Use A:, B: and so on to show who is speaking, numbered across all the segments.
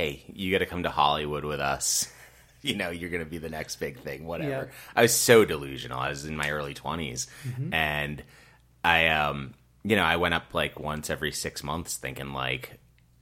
A: "Hey, you got to come to Hollywood with us." You know, you're going to be the next big thing, whatever.
B: Yeah.
A: I was so delusional. I was in my early 20s and I um you know, I went up like once every 6 months thinking like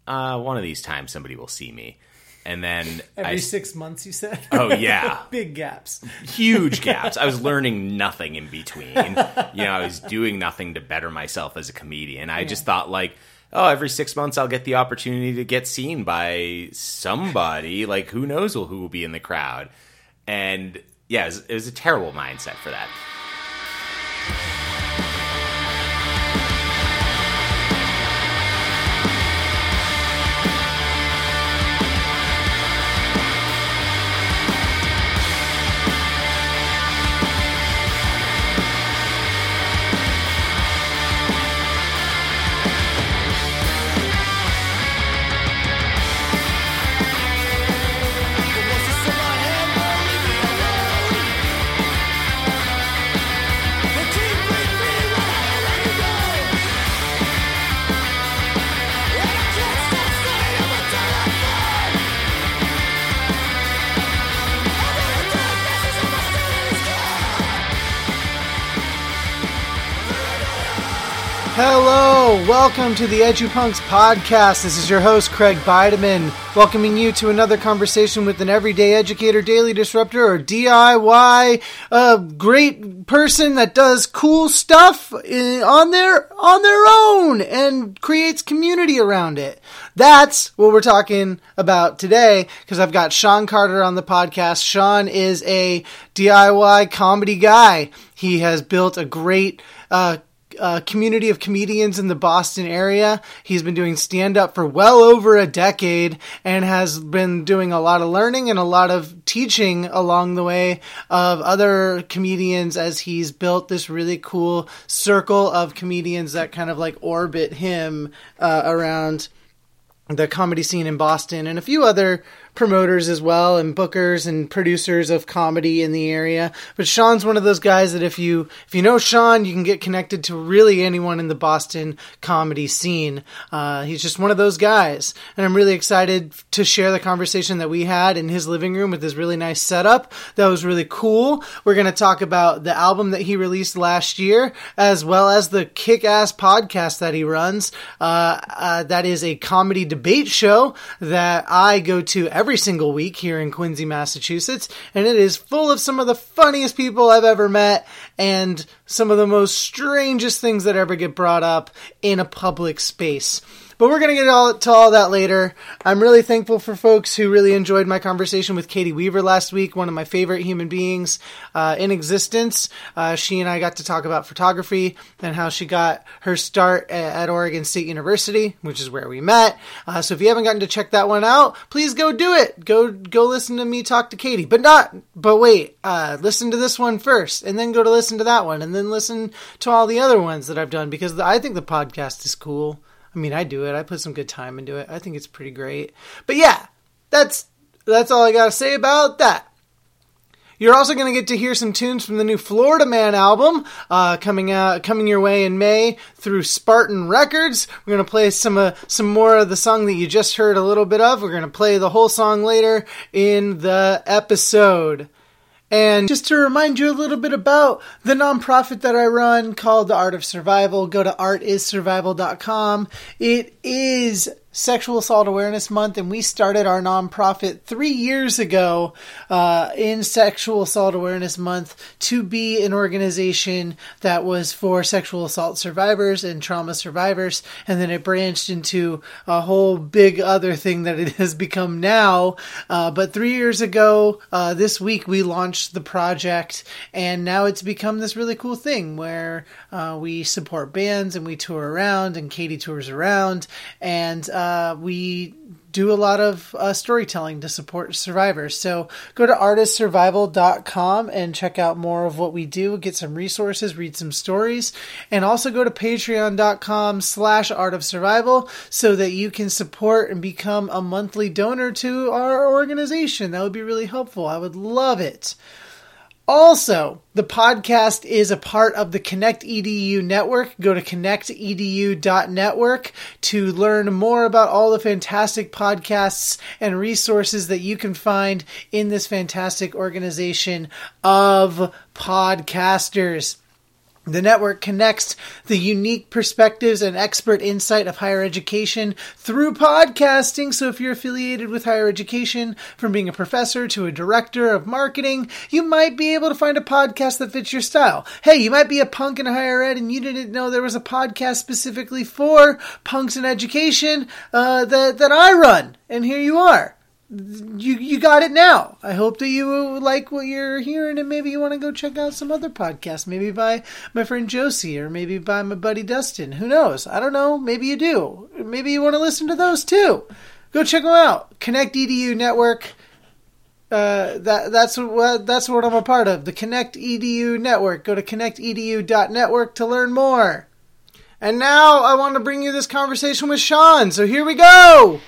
A: uh one of these times somebody will see me. And then
B: Every
A: I
B: six months, you said.
A: Oh yeah.
B: big gaps.
A: huge gaps. I was learning nothing in between. You know, I was doing nothing to better myself as a comedian. I just thought like, oh, every six months I'll get the opportunity to get seen by somebody. Like, who knows who will be in the crowd? And yeah, it was, it was a terrible mindset for that.
B: Welcome to the EduPunks podcast. This is your host, Craig Bideman, welcoming you to another conversation with an everyday educator, daily disruptor, or DIY, a great person that does cool stuff on their on their own and creates community around it. That's what we're talking about today because I've got Sean Carter on the podcast. Sean is a DIY comedy guy. He has built a great uh, uh, community of comedians in the Boston area. He's been doing stand up for well over a decade and has been doing a lot of learning and a lot of teaching along the way of other comedians as he's built this really cool circle of comedians that kind of like orbit him uh, around the comedy scene in Boston and a few other promoters as well and bookers and producers of comedy in the area. But Sean's one of those guys that if you if you know Sean, you can get connected to really anyone in the Boston comedy scene. Uh, he's just one of those guys, and I'm really excited to share the conversation that we had in his living room with this really nice setup. That was really cool. We're going to talk about the album that he released last year, as well as the kick-ass podcast that he runs. Uh, uh, that is a comedy debate show that I go to every single week here in Quincy, Massachusetts, and it is full of some of the funniest people I've ever met and some of the most strangest things that ever get brought up in a public space. But we're going to get all, to all that later. I'm really thankful for folks who really enjoyed my conversation with Katie Weaver last week, one of my favorite human beings uh, in existence. Uh, she and I got to talk about photography and how she got her start at, at Oregon State University, which is where we met. Uh, so if you haven't gotten to check that one out, please go do it. Go go listen to me talk to Katie. But not. But wait, uh, listen to this one first, and then go to listen to that one, and then listen to all the other ones that I've done because I think the podcast is cool. I mean, I do it. I put some good time into it. I think it's pretty great. But yeah, that's that's all I got to say about that. You're also going to get to hear some tunes from the new Florida Man album uh, coming out, coming your way in May through Spartan Records. We're going to play some uh, some more of the song that you just heard a little bit of. We're going to play the whole song later in the episode. And just to remind you a little bit about the nonprofit that I run called The Art of Survival, go to artissurvival.com. It is Sexual Assault Awareness Month, and we started our nonprofit three years ago uh, in Sexual Assault Awareness Month to be an organization that was for sexual assault survivors and trauma survivors, and then it branched into a whole big other thing that it has become now. Uh, but three years ago, uh, this week, we launched the project, and now it's become this really cool thing where uh, we support bands and we tour around, and Katie tours around, and uh, we do a lot of uh, storytelling to support survivors. So go to artistsurvival.com and check out more of what we do, get some resources, read some stories, and also go to patreon.com slash art of survival so that you can support and become a monthly donor to our organization. That would be really helpful. I would love it. Also, the podcast is a part of the Connect EDU network. Go to connectedu.network to learn more about all the fantastic podcasts and resources that you can find in this fantastic organization of podcasters. The network connects the unique perspectives and expert insight of higher education through podcasting. So, if you're affiliated with higher education, from being a professor to a director of marketing, you might be able to find a podcast that fits your style. Hey, you might be a punk in higher ed and you didn't know there was a podcast specifically for punks in education uh, that, that I run. And here you are you you got it now. I hope that you like what you're hearing, and maybe you want to go check out some other podcasts. Maybe by my friend Josie, or maybe by my buddy Dustin. Who knows? I don't know. Maybe you do. Maybe you want to listen to those too. Go check them out. Connect EDU Network. Uh, that that's what that's what I'm a part of. The Connect EDU Network. Go to connectedu.network to learn more. And now I want to bring you this conversation with Sean. So here we go.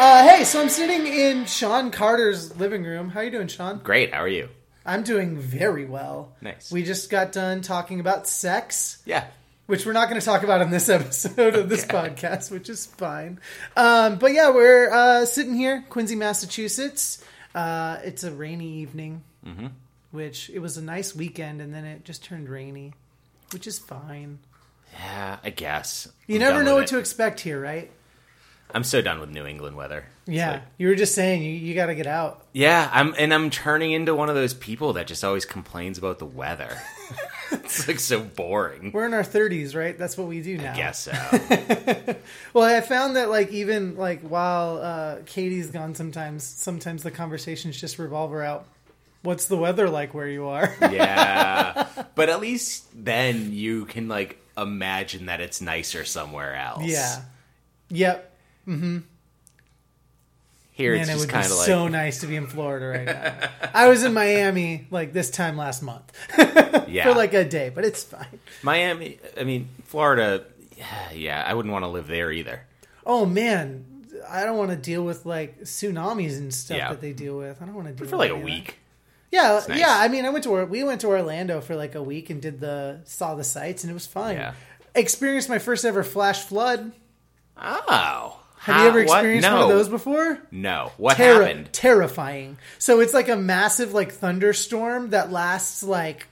B: Uh, hey, so I'm sitting in Sean Carter's living room. How are you doing, Sean?
A: Great. How are you?
B: I'm doing very well.
A: Nice.
B: We just got done talking about sex,
A: Yeah.
B: which we're not going to talk about in this episode of this podcast, which is fine. Um, but yeah, we're uh, sitting here, Quincy, Massachusetts. Uh, it's a rainy evening,
A: Mm-hmm.
B: which it was a nice weekend, and then it just turned rainy, which is fine.
A: Yeah, I guess.
B: You
A: I'm
B: never know what to expect here, right?
A: I'm so done with New England weather. It's
B: Yeah,
A: like-
B: you were just saying you, you got to get out.
A: yeah, I'm and I'm turning into one of those people that just always complains about the weather. it's like so boring.
B: We're in our 30s, right? That's what we do now.
A: I guess so.
B: Well, I found that like even like while uh, Katie's gone, sometimes sometimes the conversations just revolve around what's the weather like where you are.
A: yeah. But at least then you can like imagine that it's nicer somewhere else.
B: yeah. Yep. Mm-hmm.
A: Here
B: Man,
A: it's
B: it
A: just
B: would be
A: kind of like
B: so nice to be in Florida right now. I was in Miami like this time last month
A: yeah.
B: for like a day, but it's fine.
A: Miami, I mean, Florida, yeah, yeah, I wouldn't want to live there either.
B: Oh man, I don't want to deal with like tsunamis and stuff
A: Yeah.
B: that they deal with. I don't want to deal
A: For like a week.
B: Yeah,
A: nice.
B: yeah. I mean, I went to Or- we went to Orlando for like a week and did the saw the sights and it was fine.
A: Yeah.
B: Experienced my first ever flash flood.
A: Oh.
B: Have you ever experienced
A: no.
B: one of those before?
A: No. What
B: Terri-
A: happened?
B: Terrifying. So it's like a massive like thunderstorm that lasts like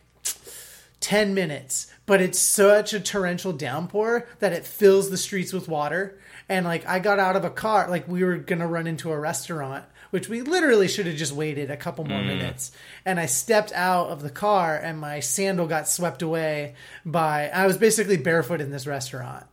B: 10 minutes, but it's such a torrential downpour that it fills the streets with water. And like I got out of a car, like we were going to run into a restaurant, which we literally should have just waited a couple more mm. minutes. And I stepped out of the car and my sandal got swept away by I was basically barefoot in this restaurant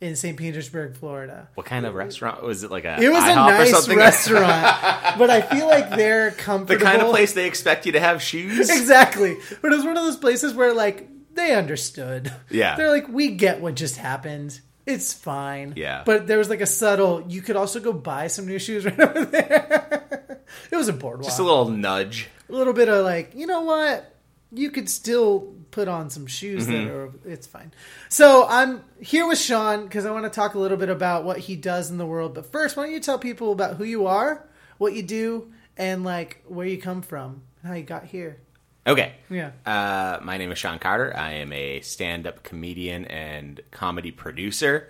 B: in St. Petersburg, Florida.
A: What kind of restaurant was it? Like a
B: It was a
A: IHOP or
B: nice restaurant, but I feel like they're comfortable.
A: the kind of place they expect you to have shoes.
B: exactly. But it was one of those places where like they understood.
A: Yeah.
B: they're like, we get what just happened. It's fine.
A: Yeah.
B: But there was like a subtle. You could also go buy some new shoes right over there. it was a boardwalk.
A: Just a little nudge.
B: a little bit of like, you know what? You could still put on some shoes
A: Mm-hmm.
B: that are. It's fine. So I'm here with Sean because I want to talk a little bit about what he does in the world. But first, why don't you tell people about who you are, what you do, and like where you come from, and how you got here.
A: Okay.
B: Yeah.
A: Uh, my name is Sean Carter. I am a stand-up comedian and comedy producer.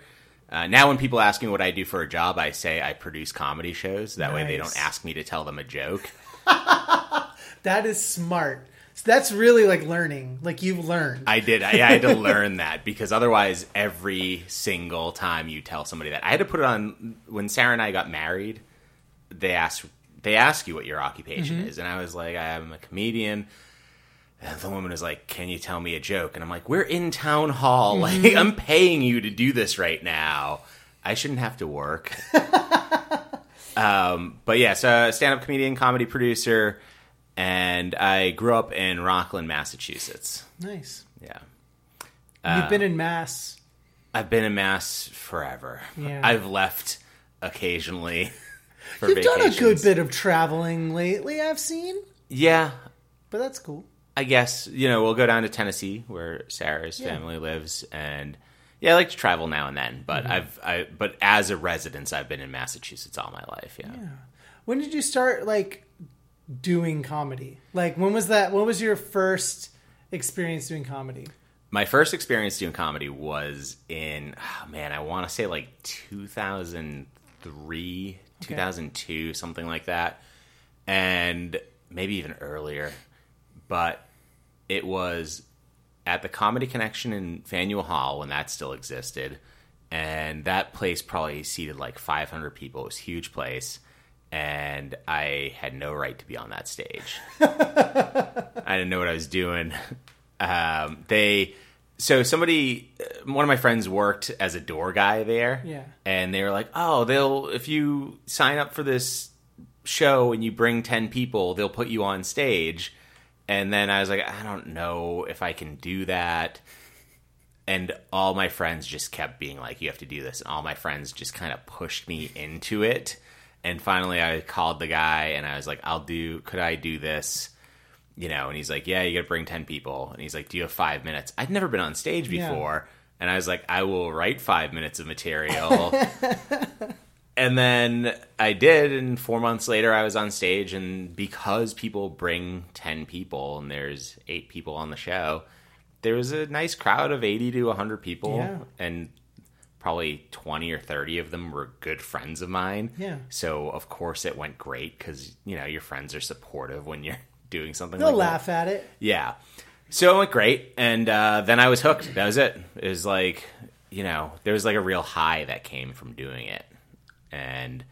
A: Uh, now, when people ask me what I do for a job, I say I produce comedy shows. That way, they don't ask me to tell them a joke.
B: That is smart. So that's really like learning. Like you've learned.
A: I did. I, I had to learn that because otherwise, every single time you tell somebody that, I had to put it on. When Sarah and I got married, they asked they ask you what your occupation mm-hmm. is, and I was like, I am a comedian. And the woman was like, "Can you tell me a joke?" And I'm like, "We're in town hall. Like, mm-hmm. I'm paying you to do this right now. I shouldn't have to work." um, but yeah, so uh, stand-up comedian, comedy producer, and I grew up in Rockland, Massachusetts.
B: nice.
A: Yeah.
B: You've been in Mass.
A: I've been in Mass forever.
B: Yeah.
A: I've left occasionally for
B: You've done a good bit of traveling lately. I've seen,
A: Yeah,
B: but that's cool.
A: I guess you know we'll go down to Tennessee where Sarah's
B: Yeah.
A: family lives, and yeah, I like to travel now and then. But
B: Mm-hmm.
A: I've I but as a resident, I've been in Massachusetts all my life. Yeah.
B: When did you start like doing comedy? Like when was that? What was your first experience doing comedy?
A: My first experience doing comedy was in oh man, I want to say like 2003, 2002, something like that, and maybe even earlier. But it was at the Comedy Connection in Faneuil Hall when that still existed, and that place probably seated like 500 people. It was a huge place, and I had no right to be on that stage. I didn't know what I was doing. Um, they so somebody one of my friends worked as a door guy there.
B: Yeah.
A: And they were like, "Oh, they'll if you sign up for this show and you bring 10 people, they'll put you on stage." And then I was like, "I don't know if I can do that." And all my friends just kept being like, "You have to do this." And all my friends just kind of pushed me into it. And finally I called the guy and I was like, "I'll do could I do this?" you know, and he's like, "Yeah, you got to bring ten people." And he's like, "Do you have five minutes?" I'd never been on stage
B: Yeah.
A: before, and I was like, "I will write five minutes of material." and then I did, and four months later, I was on stage, and because people bring ten people, and there's eight people on the show, there was a nice crowd of eighty to hundred people,
B: Yeah.
A: and probably 20 or 30 of them were good friends of mine.
B: Yeah.
A: So, of course, it went great because, you know, your friends are supportive when you're doing something
B: They'll
A: like
B: laugh at it.
A: Yeah. So it went great. And uh, then I was hooked. That was it. It was like, you know, there was like a real high that came from doing it. And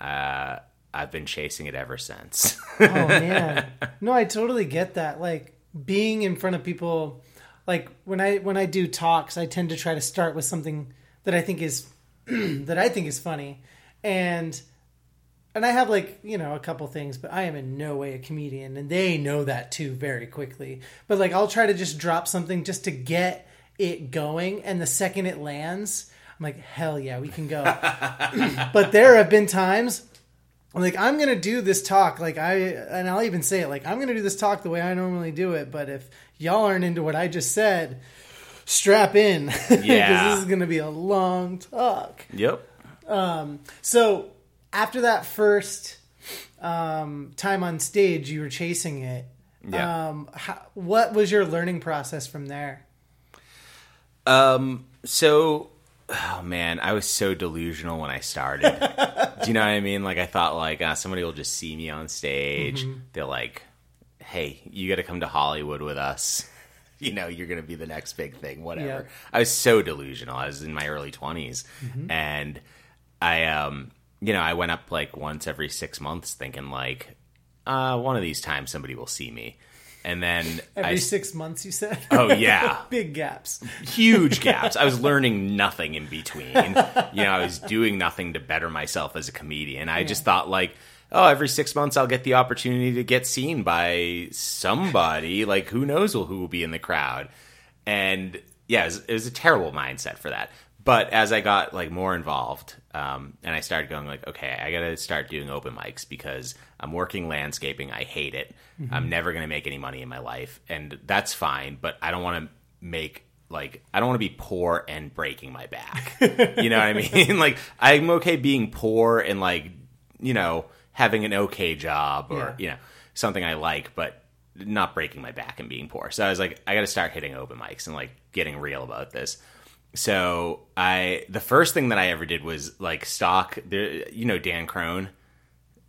A: uh, I've been chasing it ever since.
B: Oh man. No, I totally get that. Like being in front of people like when I when I do talks, I tend to try to start with something that I think is that I think is funny. And and I have like, you know, a couple things, but I am in no way a comedian and they know that too very quickly. But like I'll try to just drop something just to get it going and the second it lands, I'm like, "Hell yeah, we can go." but there have been times I'm like I'm gonna do this talk like I and I'll even say it like I'm gonna do this talk the way I normally do it, but if y'all aren't into what I just said, strap in because
A: Yeah.
B: this is gonna be a long talk.
A: yep.
B: Um, So after that first um, time on stage, you were chasing it.
A: Yeah.
B: Um, how, what was your learning process from there?
A: Um. So, oh man, I was so delusional when I started. Do you know what I mean? Like I thought, like uh, somebody will just see me on stage. They're like, "Hey, you got to come to Hollywood with us." You know, you're going to be the next big thing, whatever.
B: Yeah.
A: I was so delusional. I was in my early 20s. And I, um, you know, I went up like once every six months thinking, like, uh, one of these times somebody will see me. And then
B: Every
A: I,
B: six months, you said.
A: oh, yeah
B: big gaps.
A: huge gaps. I was learning nothing in between. You know, I was doing nothing to better myself as a comedian. I just thought like, oh, every six months I'll get the opportunity to get seen by somebody. Like, who knows who will be in the crowd? And yeah, it was, it was a terrible mindset for that. But as I got like more involved, um, and I started going like, okay, I got to start doing open mics because I'm working landscaping. I hate it. I'm never going to make any money in my life, and that's fine. But I don't want to make like I don't want to be poor and breaking my back. you know what I mean? like I'm okay being poor and like you know having an okay job or
B: Yeah.
A: you know something I like, but not breaking my back and being poor. So I was like, I got to start hitting open mics and like getting real about this. So I the first thing that I ever did was like stock. The, you know Dan Crohn.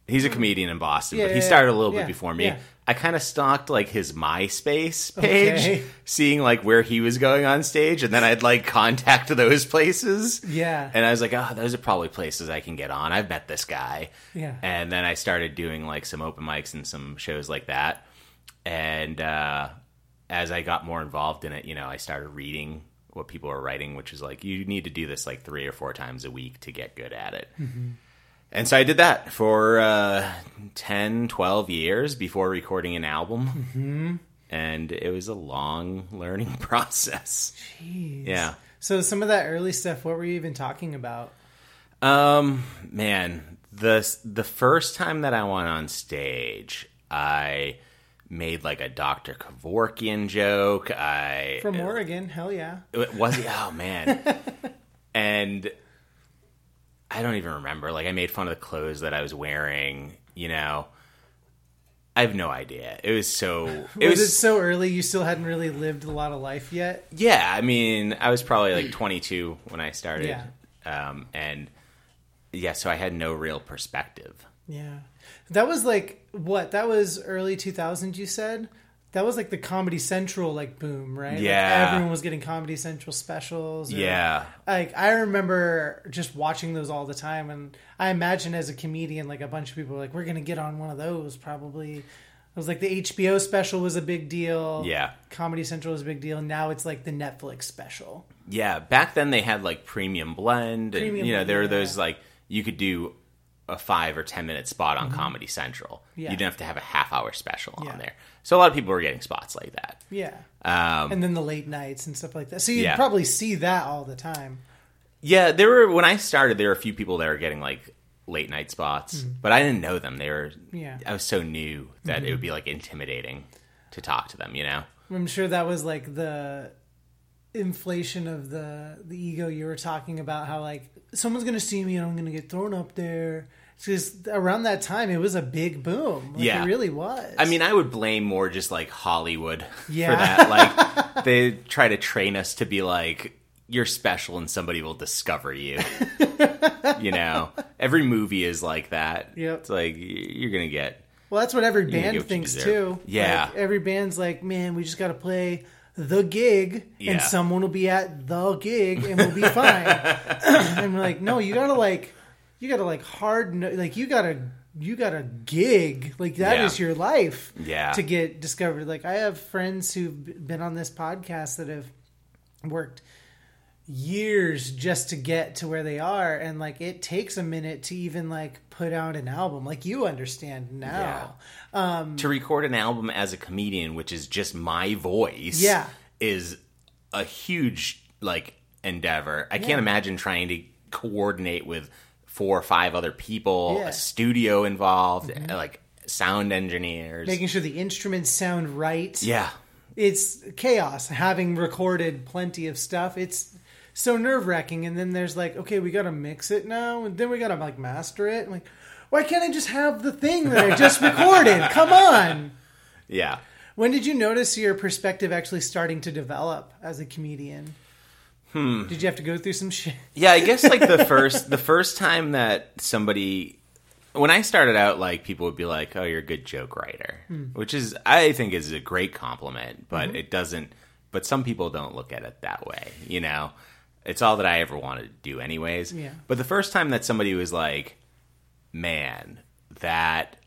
A: He's a comedian in Boston.
B: Yeah,
A: but he started a little
B: yeah,
A: bit before me.
B: yeah.
A: I kind of stalked like his MySpace page,
B: Okay.
A: seeing like where he was going on stage, and then I'd like contact those places.
B: Yeah.
A: And I was like, oh, those are probably places I can get on. I've met this guy.
B: Yeah.
A: And then I started doing like some open mics and some shows like that. And uh, as I got more involved in it, you know, I started reading what people were writing, which is like, you need to do this like three or four times a week to get good at it. And so I did that for uh, 10, 12 years before recording an album. And it was a long learning process.
B: Jeez.
A: Yeah.
B: So some of that early stuff, what were you even talking about?
A: Um, man, the the first time that I went on stage, I made like a Dr. Kevorkian joke. I
B: From Oregon, hell yeah.
A: it was he? Oh man. and I don't even remember. Like I made fun of the clothes that I was wearing, you know. I have no idea. It was so it
B: was,
A: was,
B: it so early you still hadn't really lived a lot of life yet?
A: yeah, I mean, I was probably like 22 when I started.
B: Yeah.
A: Um and yeah, so I had no real perspective.
B: Yeah. That was like what? That was early 2000 you said? That was like the Comedy Central like boom, right? Like,
A: Yeah.
B: everyone was getting Comedy Central specials. or-
A: Yeah.
B: Like I remember just watching those all the time and I imagine as a comedian like a bunch of people were like we're going to get on one of those probably. It was like the HBO special was a big deal.
A: Yeah.
B: Comedy Central was a big deal. Now it's like the Netflix special.
A: Yeah, back then they had like premium blend, and
B: Premium
A: you know
B: blend,
A: there were
B: yeah.
A: those like you could do a five or ten minute spot on Comedy Central.
B: Mm-hmm. Yeah.
A: You didn't have to have a half hour special
B: Yeah.
A: on there. So a lot of people were getting spots like that.
B: Yeah.
A: Um,
B: And then the late nights and stuff like that. So you'd
A: Yeah.
B: probably see that all the time.
A: yeah, there were when I started, there were a few people that were getting like late night spots, but I didn't know them. They were
B: Mm-hmm. Yeah. Mm-hmm.
A: I was so new that it would be like intimidating to talk to them. You know?
B: I'm sure that was like the inflation of the the ego you were talking about how like someone's gonna see me and I'm gonna get thrown up there. Because around that time it was a big boom. Like,
A: Yeah.
B: it really was.
A: I mean, I would blame more just like Hollywood
B: Yeah.
A: for that. Like they try to train us to be like you're special and somebody will discover you. you know, every movie is like that.
B: Yep.
A: It's like you're gonna get
B: well, that's what every band
A: what
B: thinks too.
A: Yeah.
B: Like, every band's like, man, we just got to play the gig,
A: Yeah.
B: and someone will be at the gig, and we'll be fine. we're like, no, you gotta like, you gotta like hard, no- like you gotta. You gotta gig like that is
A: Yeah.
B: your life.
A: Yeah.
B: To get discovered, like I have friends who've been on this podcast that have worked years just to get to where they are and like it takes a minute to even like put out an album like you understand now
A: to record an album as a comedian, which is just my voice.
B: Yeah.
A: is a huge like endeavor. I
B: Yeah.
A: can't imagine trying to coordinate with four or five other people,
B: Yeah. Mm-hmm.
A: a studio involved, like sound engineers.
B: making sure the instruments sound right
A: yeah.
B: it's chaos having recorded plenty of stuff it's so nerve-wracking and then there's like okay we gotta mix it now and then we gotta like master it I'm like why can't i just have the thing that i just recorded come on
A: Yeah.
B: when did you notice your perspective actually starting to develop as a comedian hmm. did you have to go through some shit
A: Yeah, I guess like the first the first time that somebody when I started out like people would be like, "Oh, you're a good joke writer." Which is I think is a great compliment, but it doesn't but some people don't look at it that way, you know. It's all that I ever wanted to do anyways.
B: Yeah.
A: But the first time that somebody was like, "Man, that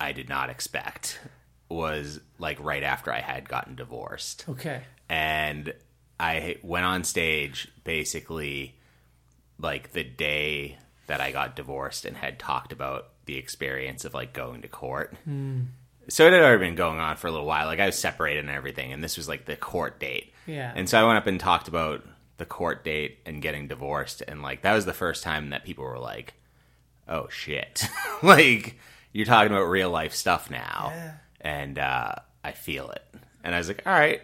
A: I did not expect." was like right after I had gotten divorced
B: okay
A: and I went on stage basically like the day that I got divorced and had talked about the experience of like going to court. Hmm. So it had already been going on for a little while. Like I was separated and everything, and this was like the court date.
B: Yeah.
A: And so I went up and talked about the court date and getting divorced, and like that was the first time that people were like, "Oh shit!" like you're talking about real life stuff now,
B: Yeah.
A: and uh, I feel it. And I was like, "All right,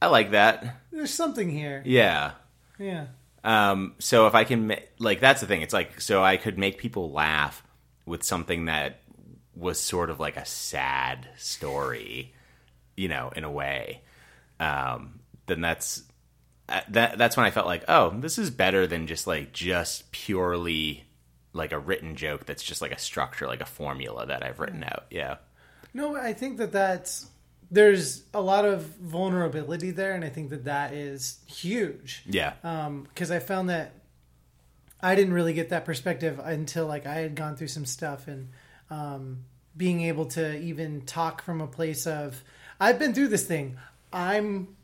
A: I like that."
B: there's something here
A: Yeah.
B: yeah
A: Um, so if I can, ma- like, that's the thing. It's like, so I could make people laugh with something that was sort of like a sad story, you know, in a way. Um, then that's that. That's when I felt like, oh, this is better than just like just purely like a written joke. That's just like a structure, like a formula that I've written out. Yeah.
B: No, I think that that's there's a lot of vulnerability there, and I think that that is huge.
A: Yeah.
B: Because I found that I didn't really get that perspective until like I had gone through some stuff and um, being able to even talk from a place of I've been through this thing. I'm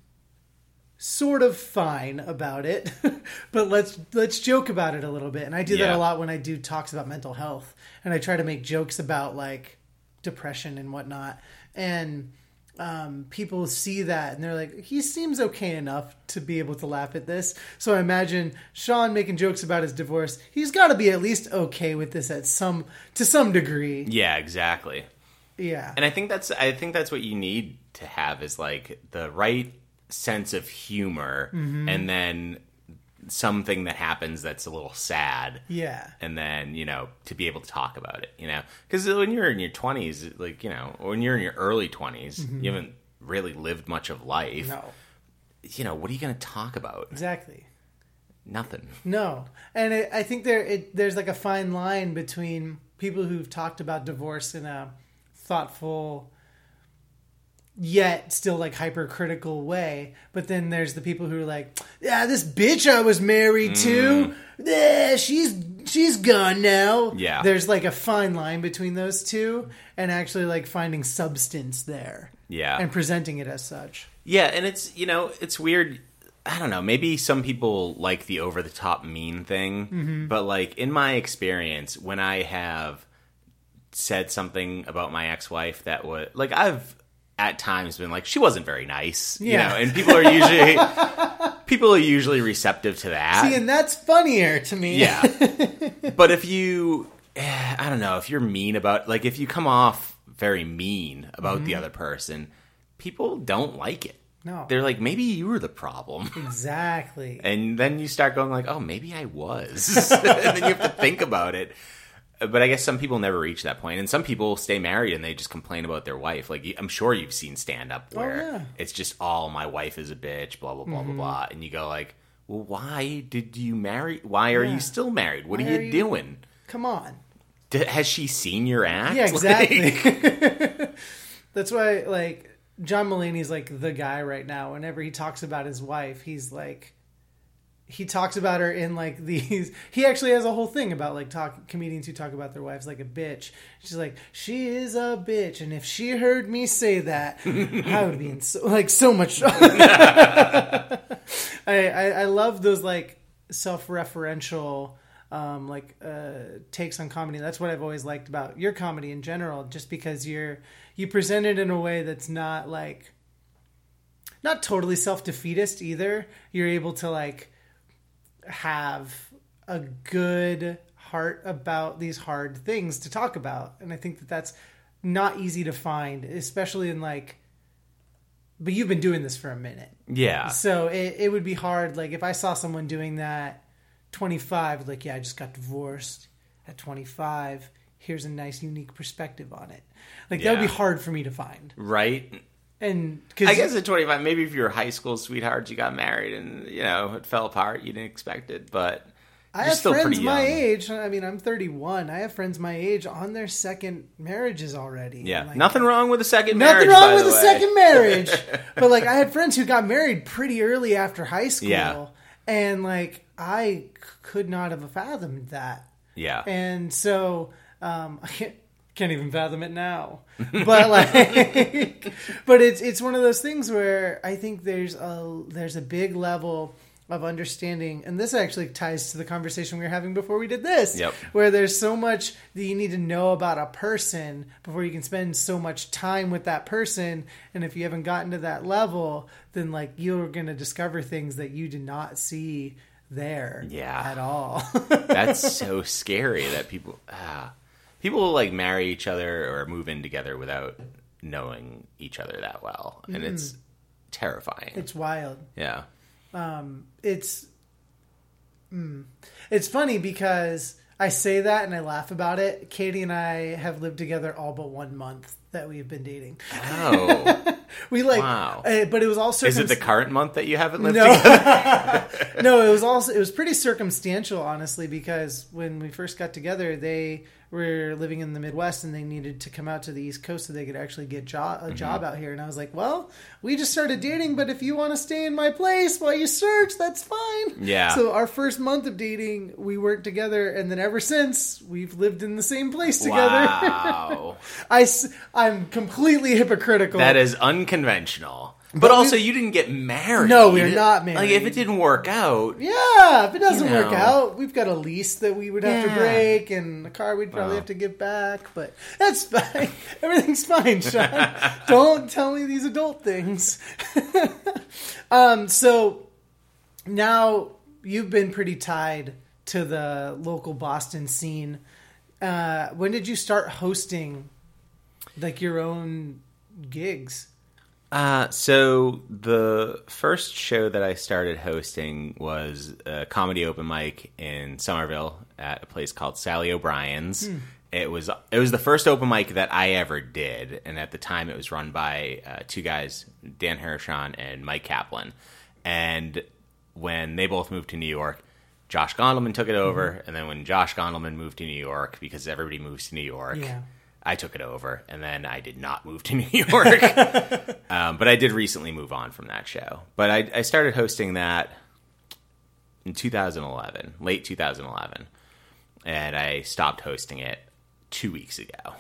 B: sort of fine about it, but let's let's joke about it a little bit. And I do that a lot when I do talks about mental health, and I try to make jokes about like depression and whatnot. And um, people see that and they're like, he seems okay enough to be able to laugh at this. So I imagine Sean making jokes about his divorce. He's got to be at least okay with this at some to some degree.
A: Yeah, exactly.
B: yeah.
A: And I think that's I think that's what you need to have is like the right sense of humor
B: Mm-hmm.
A: and then something that happens that's a little sad.
B: yeah.
A: And then, you know, to be able to talk about it, you know, because when you're in your 20s, like, you know, when you're in your early 20s, you haven't really lived much of life.
B: Mm-hmm. No.
A: You know, what are you going to talk about?
B: Exactly.
A: Nothing.
B: No, and it, I think there it, there's like a fine line between people who've talked about divorce in a thoughtful, yet still like hypercritical way, but then there's the people who are like, "Yeah, this bitch I was married to, mm. yeah, she's she's gone now."
A: Yeah.
B: there's like a fine line between those two, and actually like finding substance there,
A: Yeah.
B: and presenting it as such.
A: Yeah, and it's you know it's weird. I don't know. Maybe some people like the over the top mean thing, mm-hmm. but like in my experience, when I have said something about my ex wife that was like I've at times been like she wasn't very nice, you
B: Yeah.
A: know, and people are usually people are usually receptive to that.
B: See, and that's funnier to me.
A: Yeah. but if you, eh, I don't know, if you're mean about, like, if you come off very mean about
B: Mm-hmm.
A: the other person, people don't like it.
B: No.
A: They're like, maybe you were the problem.
B: exactly.
A: And then you start going like, oh, maybe I was. and then you have to think about it. But I guess some people never reach that point, and some people stay married and they just complain about their wife. Like I'm sure you've seen stand up where
B: Oh, yeah.
A: it's just all my wife is a bitch, blah blah blah
B: Mm-hmm.
A: blah blah, and you go like, well, why did you marry? Why are
B: Yeah.
A: you still married? What are you
B: are you-
A: doing?
B: Come on.
A: D- has she seen your act?
B: Yeah,
A: Like-
B: exactly. That's why, like, John Mulaney's like the guy right now. Whenever he talks about his wife, he's like, he talks about her in like these. He actually has a whole thing about like talk comedians who talk about their wives like a bitch. She's like, she is a bitch, and if she heard me say that, I would be in so like so much. I, I I love those like self-referential um, like uh, takes on comedy. That's what I've always liked about your comedy in general, just because you're you present it in a way that's not like not totally self defeatist either. You're able to like have a good heart about these hard things to talk about, and I think that that's not easy to find, especially in like. But you've been doing this for a minute.
A: yeah,
B: So it, it would be hard. Like if I saw someone doing that, 25, like, yeah, I just got divorced at 25. Here's a nice, unique perspective on it. Like that would be hard for me to find.
A: right.
B: And because
A: I guess at 25, maybe if you're high school sweethearts, you got married and you know it fell apart, you didn't expect it, but
B: I have
A: still
B: friends my age. I mean, I'm 31. I have friends my age on their second marriages already.
A: Yeah,
B: Like,
A: nothing wrong with a second
B: Nothing
A: marriage.
B: wrong with a
A: way.
B: second marriage. but like I had friends who got married pretty early after high school.
A: Yeah.
B: And like I could not have fathomed that.
A: Yeah,
B: And so um, I can't, can't even fathom it now. But like, but it's it's one of those things where I think there's a there's a big level of understanding, and this actually ties to the conversation we were having before we did this.
A: Yep.
B: Where there's so much that you need to know about a person before you can spend so much time with that person, and if you haven't gotten to that level, then like you're gonna discover things that you did not see there
A: Yeah.
B: at all.
A: that's so scary that people ah, people will like marry each other or move in together without knowing each other that well, and it's terrifying.
B: it's wild.
A: yeah,
B: it's mm, it's funny because I say that and I laugh about it. Katie and I have lived together all but one month that we've been dating.
A: oh,
B: We like,
A: Wow.
B: uh, but it was also
A: is it the current month that you haven't lived
B: no,
A: together?
B: no. It was also it was pretty circumstantial, honestly, because when we first got together, they were living in the Midwest and they needed to come out to the East Coast so they could actually get
A: Mm-hmm.
B: a job out here. And I was like, well, we just started dating, but if you want to stay in my place while you search, that's fine.
A: Yeah.
B: So our first month of dating, we weren't together, and then ever since, we've lived in the same place together.
A: Wow,
B: I, I am completely hypocritical.
A: that is unconventional. But, also, you didn't get married.
B: No, we're not married.
A: Like, if it didn't work out,
B: Yeah, if it doesn't
A: You
B: work out, we've got a lease that we would have to break and a car we'd probably
A: Wow.
B: have to give back, but that's fine. Everything's fine, Sean. Don't tell me these adult things. um, so now you've been pretty tied to the local Boston scene. Uh, when did you start hosting like your own gigs?
A: Uh, so the first show that I started hosting was a comedy open mic in Somerville at a place called Sally O'Brien's. It was it was the first open mic that I ever did, and at the time it was run by uh, two guys, Dan Hirschon and Mike Kaplan. And when they both moved to New York, Josh Gondelman took it over, and then when Josh Gondelman moved to New York, because everybody moves to New York,
B: Yeah.
A: I took it over, and then I did not move to New York. um, but I did recently move on from that show. But I, I started hosting that in 2011, late 2011, and I stopped hosting it two weeks ago.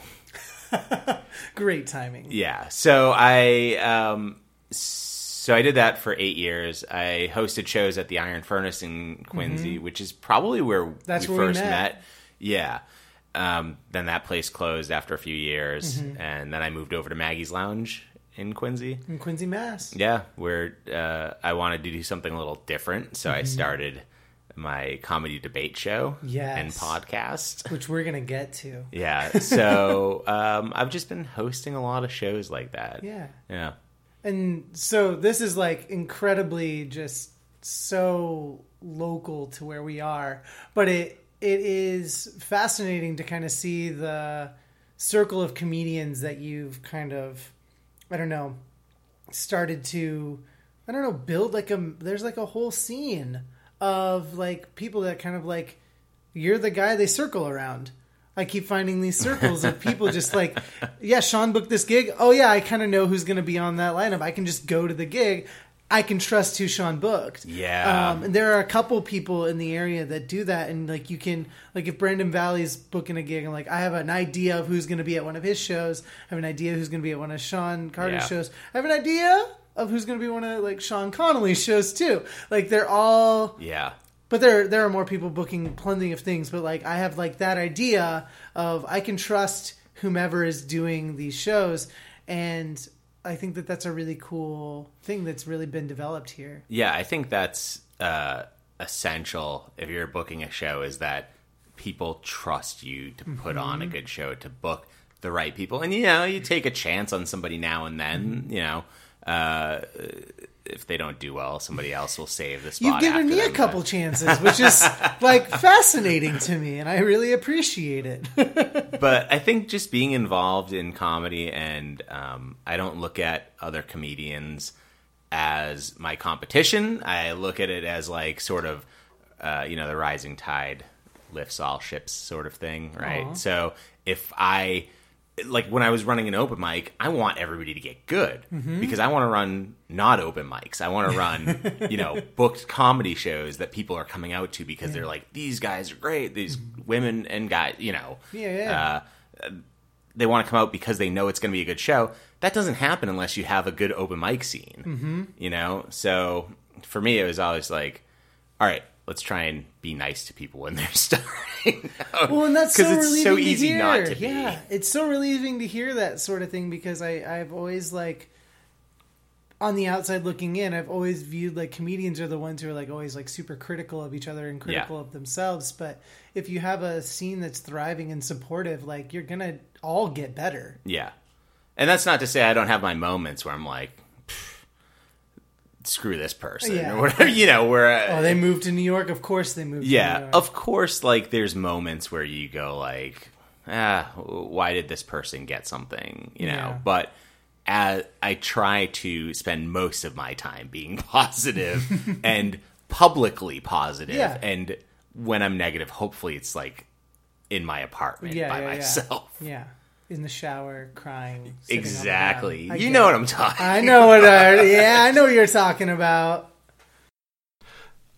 B: Great timing.
A: Yeah. So I um so I did that for eight years. I hosted shows at the Iron Furnace in Quincy, which is probably where
B: Mm-hmm. That's
A: we
B: where we
A: first
B: met.
A: met. Yeah. Um, then that place closed after a few years,
B: Mm-hmm.
A: and then I moved over to Maggie's Lounge in Quincy.
B: In Quincy, Mass.
A: Yeah, where uh, I wanted to do something a little different, so I
B: Mm-hmm.
A: started my comedy debate show
B: Yes.
A: and podcast.
B: Which we're gonna get to.
A: Yeah, so um, I've just been hosting a lot of shows like that.
B: Yeah.
A: Yeah.
B: And so this is like incredibly just so local to where we are, but it it is fascinating to kind of see the circle of comedians that you've kind of I don't know started to I don't know build like a there's like a whole scene of like people that kind of like you're the guy they circle around. I keep finding these circles of people just like, yeah, Sean booked this gig. Oh yeah, I kind of know who's going to be on that lineup. I can just go to the gig. I can trust who Sean booked.
A: Yeah.
B: Um, and there are a couple people in the area that do that, and like you can, like if Brandon Valley's booking a gig, and like I have an idea of who's going to be at one of his shows. I have an idea who's going to be at one of Sean Carter's
A: Yeah.
B: shows. I have an idea of who's going to be one of like Sean Connolly's shows too. Like they're all
A: Yeah.
B: but there there are more people booking plenty of things but like i have like that idea of i can trust whomever is doing these shows and i think that that's a really cool thing that's really been developed here
A: Yeah, I think that's uh, essential if you're booking a show is that people trust you to put on
B: Mm-hmm.
A: a good show, to book the right people. And, you know, you take a chance on somebody now and then,
B: Mm-hmm.
A: you know. Uh, if they don't do well, somebody else will save the spot.
B: you've given me a
A: them,
B: couple
A: but-
B: chances which is like fascinating to me and i really appreciate it
A: but I think just being involved in comedy, and um, I don't look at other comedians as my competition. I look at it as like sort of, uh, you know, the rising tide lifts all ships sort of thing, right?
B: Aw.
A: So if I like when I was running an open mic, I want everybody to get good because I want to run not open mics. I want to run, you know, booked comedy shows that people are coming out to because they're like, these guys are great. These women and guys, you know,
B: Yeah, yeah.
A: Uh, they want to come out because they know it's going to be a good show. That doesn't happen unless you have a good open mic scene, mm-hmm. you know. So for me, it was always like, all right, let's try and be nice to people when they're starting. out.
B: Well, and that's so
A: it's
B: relieving
A: so
B: to
A: easy
B: hear.
A: not to be.
B: Yeah, it's so relieving to hear that sort of thing because I I've always like on the outside looking in, I've always viewed like comedians are the ones who are like always like super critical of each other and critical
A: Yeah.
B: of themselves. But if you have a scene that's thriving and supportive, like you're gonna all get better.
A: Yeah. And that's not to say I don't have my moments where I'm like, "Pff, screw this person
B: Yeah.
A: or whatever, you know, where, uh,
B: Oh, they moved to New York. Of course, they moved. to New
A: yeah, of course, like there's moments where you go like, ah, why did this person get something, you know,
B: Yeah.
A: but as I try to spend most of my time being positive and publicly positive,
B: Yeah.
A: and when I'm negative, hopefully it's like in my apartment
B: yeah,
A: by
B: yeah, yeah.
A: myself.
B: Yeah, in the shower, crying. sitting on the
A: Exactly. You know
B: it.
A: what I'm talking
B: I know what. I, yeah, I know what you're talking about.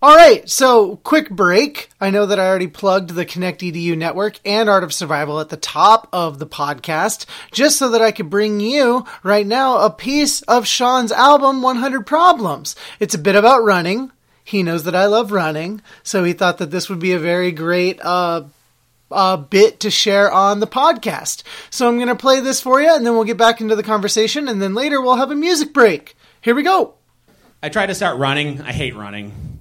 C: All right, so quick break. I know that I already plugged the Connect EDU network and Art of Survival at the top of the podcast, just so that I could bring you right now a piece of Sean's album, 100 Problems. It's a bit about running. He knows that I love running, so he thought that this would be a very great uh, uh, bit to share on the podcast. So I'm going to play this for you, and then we'll get back into the conversation, and then later we'll have a music break. Here we go.
D: I tried to start running. I hate running.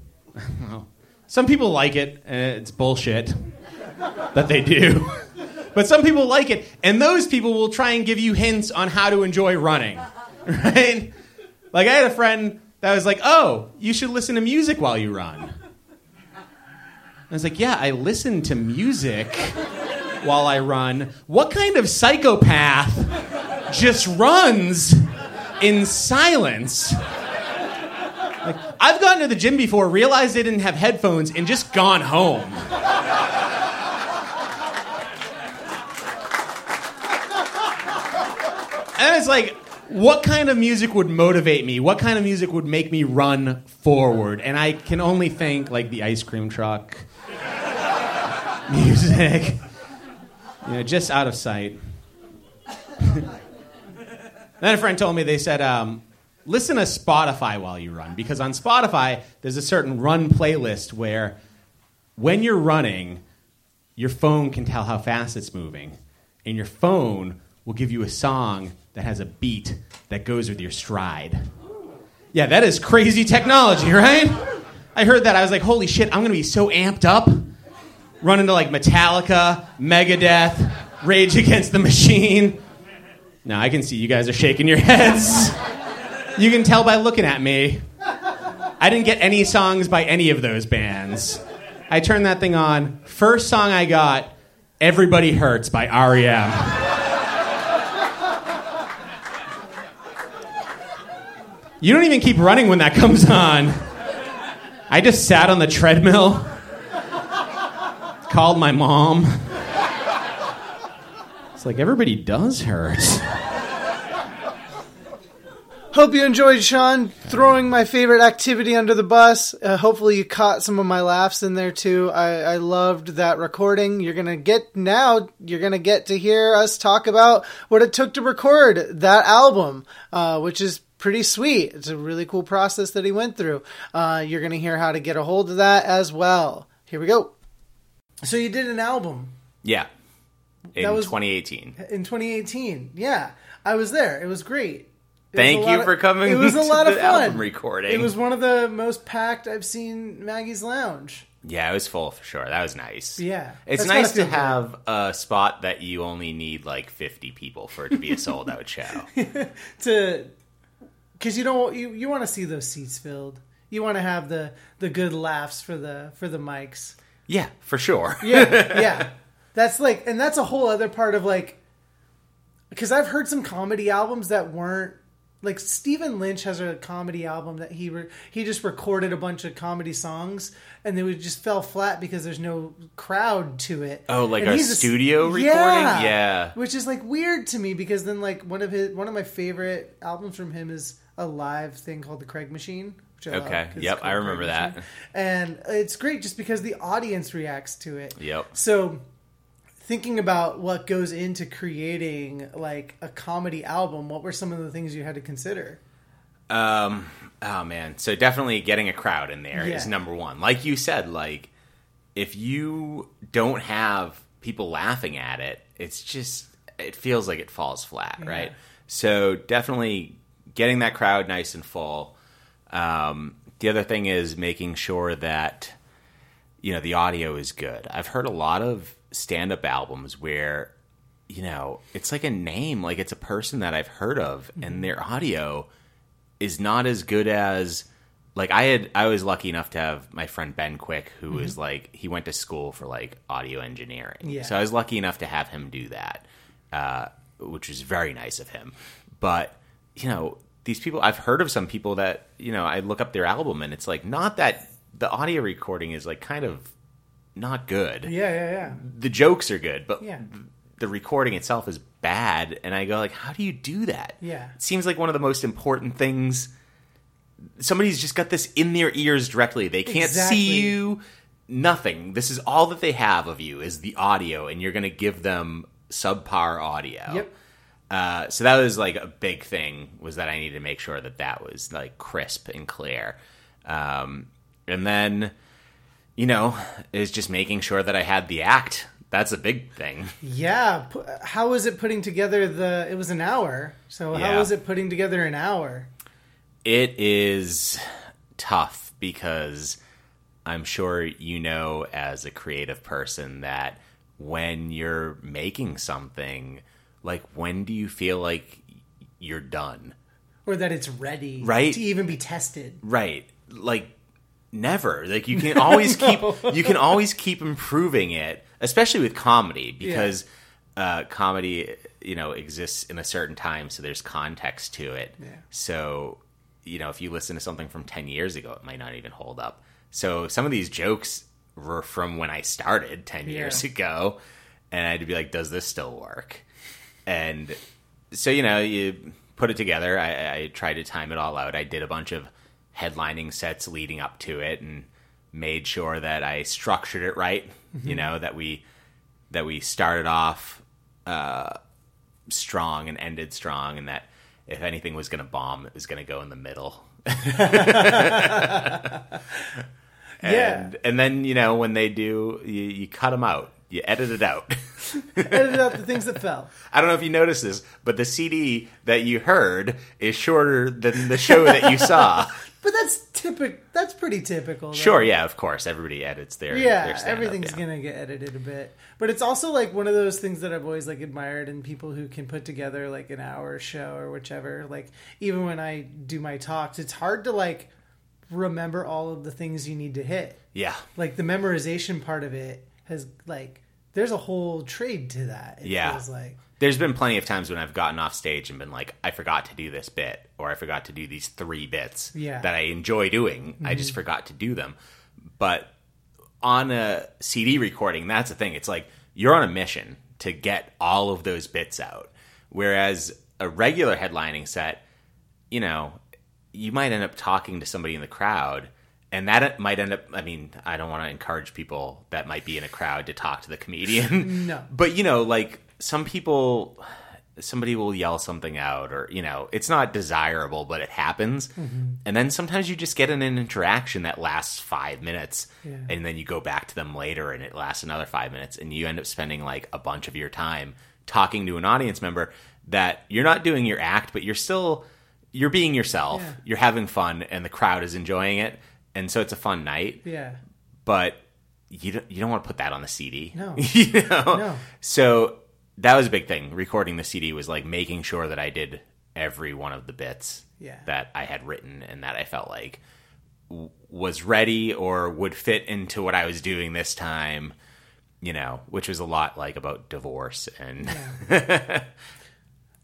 D: Well, Some people like it. and It's bullshit that they do. But some people like it, and those people will try and give you hints on how to enjoy running, right? Like I had a friend that was like, "Oh, you should listen to music while you run." I was like, "Yeah, I listen to music while I run. What kind of psychopath just runs in silence?" Like, I've gone to the gym before, realized they didn't have headphones, and just gone home. And it's like, what kind of music would motivate me? What kind of music would make me run forward? And I can only think like the ice cream truck music, you know, just out of sight. then a friend told me they said, um, listen to Spotify while you run because on Spotify there's a certain run playlist where when you're running, your phone can tell how fast it's moving, and your phone will give you a song that has a beat that goes with your stride. Yeah, that is crazy technology, right? I heard that. I was like, holy shit, I'm going to be so amped up. Running into like Metallica, Megadeth, Rage Against the Machine. Now, I can see you guys are shaking your heads. You can tell by looking at me. I didn't get any songs by any of those bands. I turned that thing on. First song I got, Everybody Hurts by REM. You don't even keep running when that comes on. I just sat on the treadmill, called my mom. It's like everybody does hurt.
B: Hope you enjoyed, Sean, throwing my favorite activity under the bus. Uh, hopefully, you caught some of my laughs in there too. I, I loved that recording. You're gonna get now. You're gonna get to hear us talk about what it took to record that album, uh, which is pretty sweet. It's a really cool process that he went through. Uh, you're gonna hear how to get a hold of that as well. Here we go. So you did an album
A: Yeah. In
B: That was-
A: 2018.
B: in 2018. Yeah, I was there. It was great. It
A: Thank
B: a
A: you
B: lot of-
A: for coming
B: It was a
A: to
B: lot of fun.
A: album recording.
B: It was one of the most packed I've seen Maggie's Lounge.
A: Yeah, it was full for sure. That was nice.
B: Yeah.
A: It's nice to
B: feel good.
A: have a spot that you only need like 50 people for it to be a sold out show.
B: to because you don't you, you want to see those seats filled. You want to have the the good laughs for the for the mics.
A: Yeah, for sure.
B: Yeah, yeah. That's like, and that's a whole other part of like, because I've heard some comedy albums that weren't like Stephen Lynch has a comedy album that he re- he just recorded a bunch of comedy songs and they would just fell flat because there's no crowd to it.
A: Oh, like
B: And
A: a studio recording? Yeah.
B: which is like weird to me because then like one of his one of my favorite albums from him is a live thing called the Craig Machine. Which I love,
A: Okay. Yep, I remember that.
B: And it's great just because the audience reacts to it.
A: Yep.
B: So thinking about what goes into creating like a comedy album, what were some of the things you had to consider?
A: Um, oh man, so definitely getting a crowd in there is
B: Yeah.
A: number one. Like you said, like if you don't have people laughing at it, it's just it feels like it falls flat, right? So definitely getting that crowd nice and full. Um, the other thing is making sure that you know the audio is good. I've heard a lot of stand-up albums where you know it's like a name, like it's a person that I've heard of, and their audio is not as good as like I had I was lucky enough to have my friend Ben Quick who was like he went to school for like audio engineering.
B: Yeah.
A: So I was lucky enough to have him do that. Uh, which was very nice of him. But, you know, these people I've heard of some people that, you know, I look up their album and it's like not that the audio recording is like kind of not good
B: Yeah, yeah, yeah.
A: the jokes are good, but
B: Yeah.
A: the recording itself is bad. And I go like, how do you do that?
B: Yeah.
A: it seems like one of the most important things. Somebody's just got this in their ears directly. They can't
B: Exactly.
A: see you. Nothing. This is all that they have of you is the audio, and you're going to give them subpar audio.
B: Yep.
A: Uh, so that was like a big thing was that I needed to make sure that that was like crisp and clear. Um, and then, you know, is just making sure that I had the act. That's a big thing.
B: Yeah. How was it putting together the? It was an hour. So how was it putting together an hour?
A: It is tough because I'm sure you know as a creative person that when you're making something, like when do you feel like you're done?
B: or that it's ready
A: Right.
B: to even be tested.
A: Right. Like never. Like you can always keep you can always keep improving it, especially with comedy because uh, comedy, you know, exists in a certain time, so there's context to it.
B: Yeah.
A: So, you know, if you listen to something from 10 years ago, it might not even hold up. So, some of these jokes were from when I started 10 years ago, and I had to be like, does this still work? And so you know you put it together. I, I tried to time it all out. I did a bunch of headlining sets leading up to it and made sure that i structured it right you know that we that we started off uh, strong and ended strong and that if anything was going to bomb it was going to go in the middle. And and then you know when they do you, you cut them out you edit it out
B: Edit out the things that fell.
A: I don't know if you noticed this, but the CD that you heard is shorter than the show that you saw.
B: But that's typical. That's pretty typical. though.
A: Sure, yeah, of course, everybody edits their
B: Yeah,
A: their
B: everything's
A: yeah.
B: gonna get edited a bit, but it's also like one of those things that I've always like admired in people who can put together like an hour show or whichever. Like even when I do my talks, it's hard to like remember all of the things you need to hit.
A: Yeah,
B: Like the memorization part of it has like there's a whole trade to that. It
A: Yeah.
B: feels like
A: there's been plenty of times when I've gotten off stage and been like, I forgot to do this bit, or I forgot to do these three bits
B: Yeah.
A: that I enjoy doing. I just mm-hmm. forgot to do them. But on a CD recording, that's the thing. It's like you're on a mission to get all of those bits out. Whereas a regular headlining set, you know, you might end up talking to somebody in the crowd and that might end up i mean i don't want to encourage people that might be in a crowd to talk to the comedian
B: No.
A: but you know like some people somebody will yell something out or you know it's not desirable but it happens mm-hmm. and then sometimes you just get in an interaction that lasts five minutes
B: Yeah.
A: and then you go back to them later and it lasts another five minutes and you end up spending like a bunch of your time talking to an audience member that you're not doing your act but you're still you're being yourself
B: Yeah.
A: you're having fun and the crowd is enjoying it and so it's a fun night
B: yeah,
A: but you don't, you don't want to put that on the CD.
B: No.
A: you know?
B: No.
A: So that was a big thing. Recording the CD was like making sure that I did every one of the bits
B: Yeah.
A: that I had written and that I felt like w- was ready or would fit into what I was doing this time. You know, which was a lot like about divorce and
B: yeah.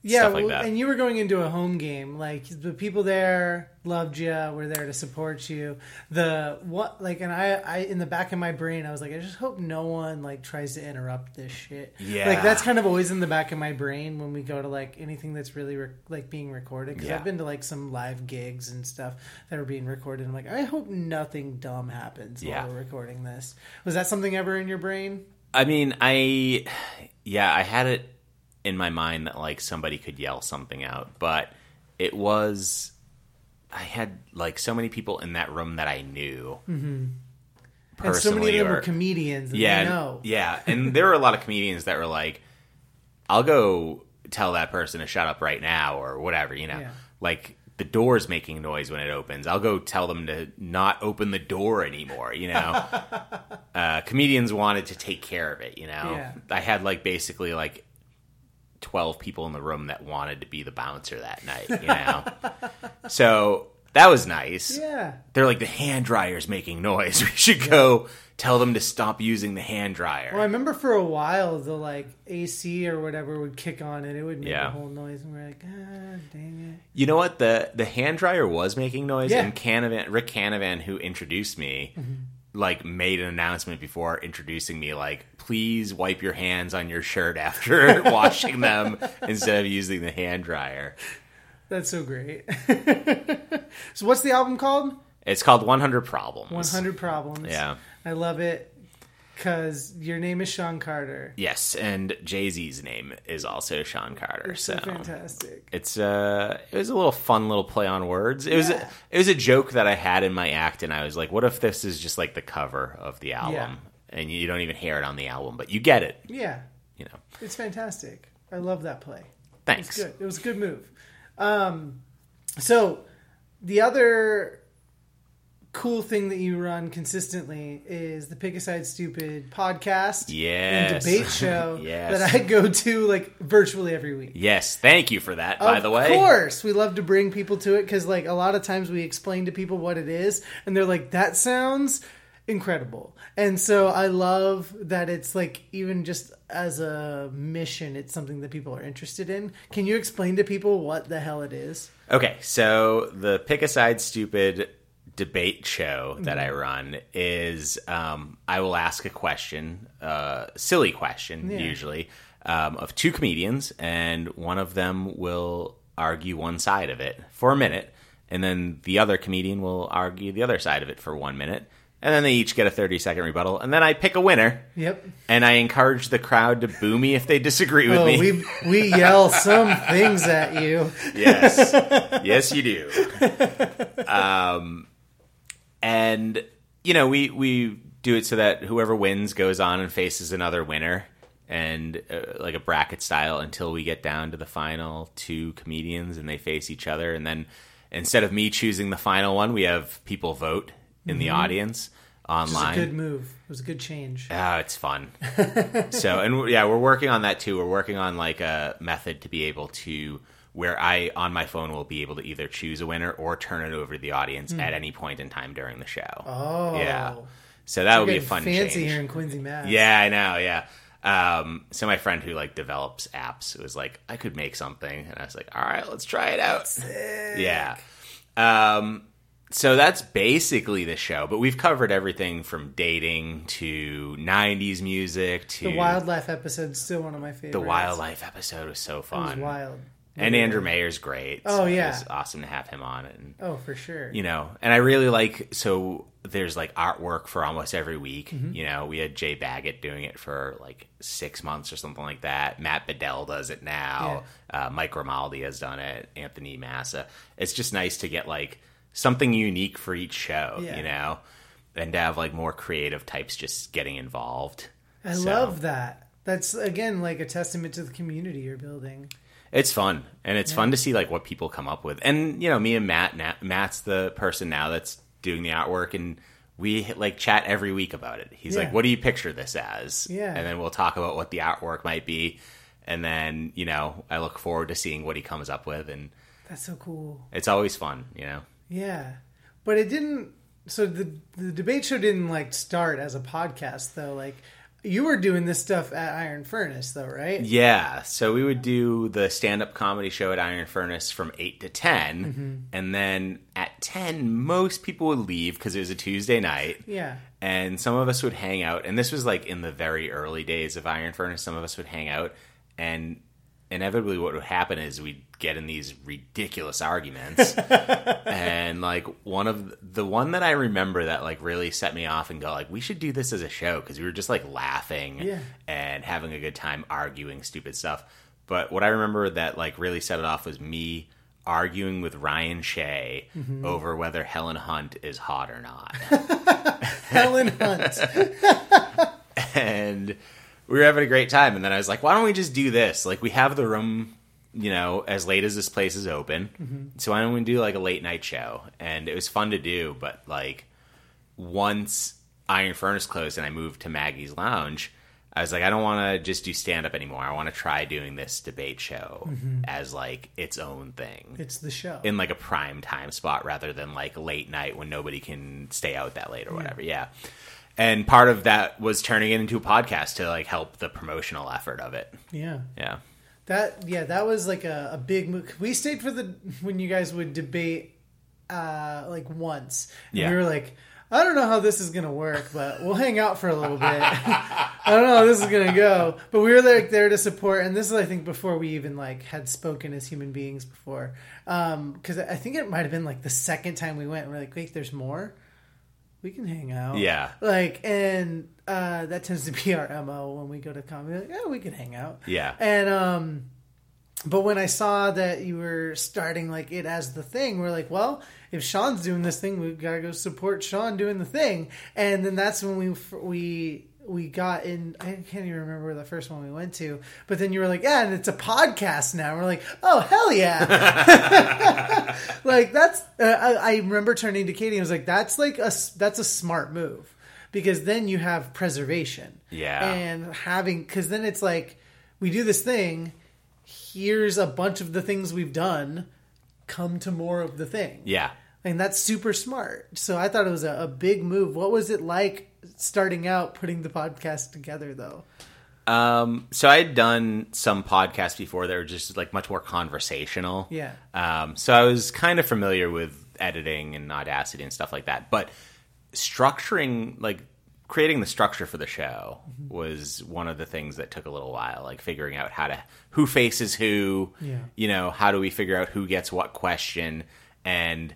A: Stuff like
B: well. And you were going into a home game. Like the people there loved you, were there to support you. The what like, and I, I in the back of my brain, I was like, I just hope no one like tries to interrupt this shit.
A: Yeah.
B: like that's kind of always in the back of my brain when we go to like anything that's really re- like being recorded. Because
A: Yeah.
B: I've been to like some live gigs and stuff that are being recorded. I'm like, I hope nothing dumb happens
A: Yeah.
B: while we're recording this. Was that something ever in your brain?
A: I mean, I yeah, I had it in my mind that like somebody could yell something out, but it was I had like so many people in that room that I knew. Mm-hmm.
B: And so many of them were comedians.
A: Yeah,
B: they
A: and-
B: know.
A: yeah, and there were a lot of comedians that were like, "I'll go tell that person to shut up right now" or whatever, you know,
B: Yeah.
A: like. The door's making noise when it opens. I'll go tell them to not open the door anymore. You know, uh, comedians wanted to take care of it. You know,
B: Yeah.
A: I had like basically like twelve people in the room that wanted to be the bouncer that night. You know, so that was nice.
B: Yeah.
A: They're like the hand dryer's making noise. We should go tell them to stop using the hand dryer.
B: Well, I remember for a while the like AC or whatever would kick on and it would make
A: Yeah.
B: a whole noise, and we're like, ah, dang it.
A: You know what? The the hand dryer was making noise,
B: Yeah.
A: and Canavan, Rick Canavan, who introduced me, like made an announcement before introducing me, like, please wipe your hands on your shirt after washing them instead of using the hand dryer.
B: That's so great. so, what's the album called?
A: It's called 100 Problems.
B: 100 Problems.
A: Yeah.
B: I love it because your name is Sean Carter.
A: Yes, and Jay Z's name is also Sean Carter.
B: So
A: so
B: fantastic.
A: it's uh it was a little fun little play on words. It was
B: Yeah.
A: it was a joke that I had in my act, and I was like, what if this is just like the cover of the album,
B: Yeah.
A: and you don't even hear it on the album, but you get it,
B: Yeah,
A: you know?
B: it's fantastic. I love that play.
A: Thanks.
B: It's good. It was a good move. Um, so the other cool thing that you run consistently is the Pick a Side Stupid podcast
A: Yes.
B: and debate show
A: Yes.
B: that I go to like virtually every week.
A: Yes, thank you for that. By
B: of
A: the way, Of
B: course, we love to bring people to it because, like, a lot of times we explain to people what it is, and they're like, "That sounds incredible." And so I love that it's like even just as a mission, it's something that people are interested in. Can you explain to people what the hell it is?
A: Okay, so the Pick a Side Stupid debate show that
B: Mm-hmm.
A: I run is um, I will ask a question, uh, silly question
B: Yeah.
A: usually, um, of two comedians, and one of them will argue one side of it for a minute, and then the other comedian will argue the other side of it for one minute, and then they each get a 30 second rebuttal, and then I pick a winner.
B: Yep.
A: And I encourage the crowd to boo me if they disagree with
B: Oh,
A: me.
B: we we yell some things at you.
A: Yes. yes, you do. Um, and you know, we we do it so that whoever wins goes on and faces another winner, and uh, like a bracket style until we get down to the final two comedians and they face each other, and then instead of me choosing the final one, we have people vote in the audience
B: It was a
A: online.
B: good move. It was a good change.
A: Oh, it's fun. so, and yeah, we're working on that too. We're working on like a method to be able to where I on my phone will be able to either choose a winner or turn it over to the audience at any point in time during the show.
B: Oh,
A: yeah. So that would be a fun
B: fancy
A: change.
B: here in Quincy, Mass.
A: Yeah, I know. Yeah. Um, so my friend who like develops apps was like, I could make something, and I was like, all right, let's try it out. Yeah. Um, so that's basically the show, but we've covered everything from dating to '90s music to
B: The wildlife episode's still one of my favorites.
A: The wildlife episode was so
B: It was
A: fun,
B: wild.
A: And Andrew Mayer's great.
B: Oh,
A: so
B: yeah.
A: it was awesome to have him on it. And,
B: Oh, for sure.
A: you know, and I really like so there's like artwork for almost every week.
B: Mm-hmm.
A: You know, we had Jay Baggett doing it for like six months or something like that. Matt Bedell does it now. Uh, Mike Grimaldi has done it. Anthony Massa. It's just nice to get like something unique for each show.
B: Yeah.
A: You know, and to have like more creative types just getting involved.
B: I
A: So,
B: love that. That's again like a testament to the community you're building.
A: It's fun, and it's fun to see like what people come up with. And you know, me and Matt, Na- Matt's the person now that's doing the artwork, and we like chat every week about it. He's
B: Yeah.
A: like, "What do you picture this as?"
B: Yeah.
A: and then we'll talk about what the artwork might be, and then you know, I look forward to seeing what he comes up with, and
B: That's so cool.
A: it's always fun. You know,
B: Yeah, but it didn't. So the the debate show didn't like start as a podcast though. Like you were doing this stuff at Iron Furnace though, right?
A: Yeah, so we would do the stand-up comedy show at Iron Furnace from eight to 10
B: Mm-hmm.
A: and then at ten, most people would leave because it was a Tuesday night.
B: Yeah.
A: and some of us would hang out and this was like in the very early days of iron furnace some of us would hang out and inevitably what would happen is we'd get in these ridiculous arguments and like one of the one that i remember that like really set me off and go like we should do this as a show because we were just like laughing
B: Yeah.
A: and having a good time arguing stupid stuff but what i remember that like really set it off was me arguing with ryan shea mm-hmm. over whether helen hunt is hot or not
B: Helen Hunt.
A: and we were having a great time. And then I was like, why don't we just do this? Like, we have the room, you know, as late as this place is open. Mm-hmm. So why don't we do like a late night show? And it was fun to do. But like, once Iron Furnace closed and I moved to Maggie's Lounge, I was like, I don't want to just do stand up anymore. I want to try doing this debate show mm-hmm. as like its own thing
B: it's the show.
A: in like a prime time spot rather than like late night when nobody can stay out that late or whatever. Yeah. And part of that was turning it into a podcast to like help the promotional effort of it.
B: yeah.
A: Yeah.
B: That yeah, that was like a, a big move. We stayed for the when you guys would debate uh like once. And
A: Yeah.
B: We were like, I don't know how this is gonna work, but we'll hang out for a little bit. I don't know how this is gonna go. But we were like there to support and this is I think before we even like had spoken as human beings before. Um because I think it might have been like the second time we went and we're like, wait, there's more? We can hang out.
A: Yeah.
B: Like and uh that tends to be our MO when we go to comedy. Like, yeah, we can hang out.
A: Yeah.
B: And um but when I saw that you were starting like it as the thing, we're like, well, if Sean's doing this thing, we've got to go support Sean doing the thing. And then that's when we we we got in. I can't even remember the first one we went to, but then you were like, "Yeah, and it's a podcast now." We're like, "Oh hell yeah!" like that's. Uh, I, I remember turning to Katie and was like, "That's like a that's a smart move." Because then you have preservation,
A: Yeah.
B: and having because then it's like we do this thing. Here's a bunch of the things we've done. Come to more of the thing.
A: Yeah.
B: And that's super smart. So I thought it was a, a big move. What was it like starting out putting the podcast together, though?
A: Um, so I had done some podcasts before that were just like much more conversational.
B: Yeah.
A: Um, so I was kind of familiar with editing and Audacity and stuff like that, but structuring, like creating the structure for the show,
B: Mm-hmm.
A: was one of the things that took a little while. Like figuring out how to who faces who.
B: Yeah.
A: You know, how do we figure out who gets what question and.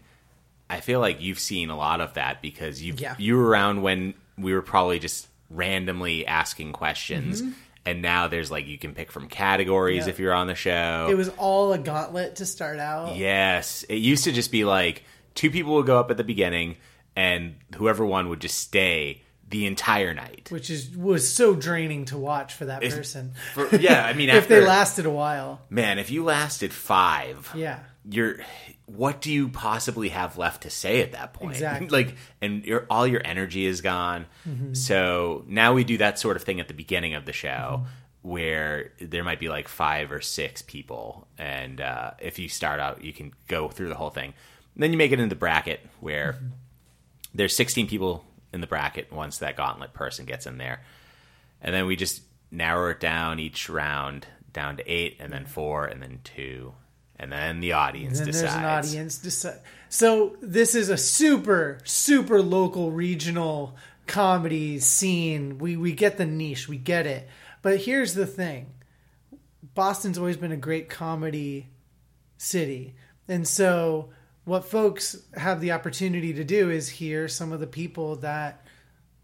A: I feel like you've seen a lot of that because you
B: Yeah.
A: you were around when we were probably just randomly asking questions, and now there's like you can pick from categories
B: Mm-hmm.
A: If you're on the show.
B: It was all a gauntlet to start out.
A: yes, it used to just be like two people would go up at the beginning, and whoever won would just stay the entire night.
B: Which is was so draining to watch for that
A: It's-
B: person.
A: For, yeah, I mean,
B: if
A: after,
B: they lasted a while.
A: man, if you lasted five,
B: Yeah.
A: you're what do you possibly have left to say at that point?
B: Exactly.
A: like and your all your energy is gone. Mm-hmm. So now we do that sort of thing at the beginning of the show mm-hmm. where there might be like five or six people. And uh, if you start out you can go through the whole thing. Then you make it into the bracket where mm-hmm. there's 16 people in the bracket once that gauntlet person gets in there. And then we just narrow it down each round down to eight and then four and then two and then the audience
B: then
A: decides
B: there's an audience decide. So this is a super super local regional comedy scene. We we get the niche, we get it. But here's the thing. Boston's always been a great comedy city. And so what folks have the opportunity to do is hear some of the people that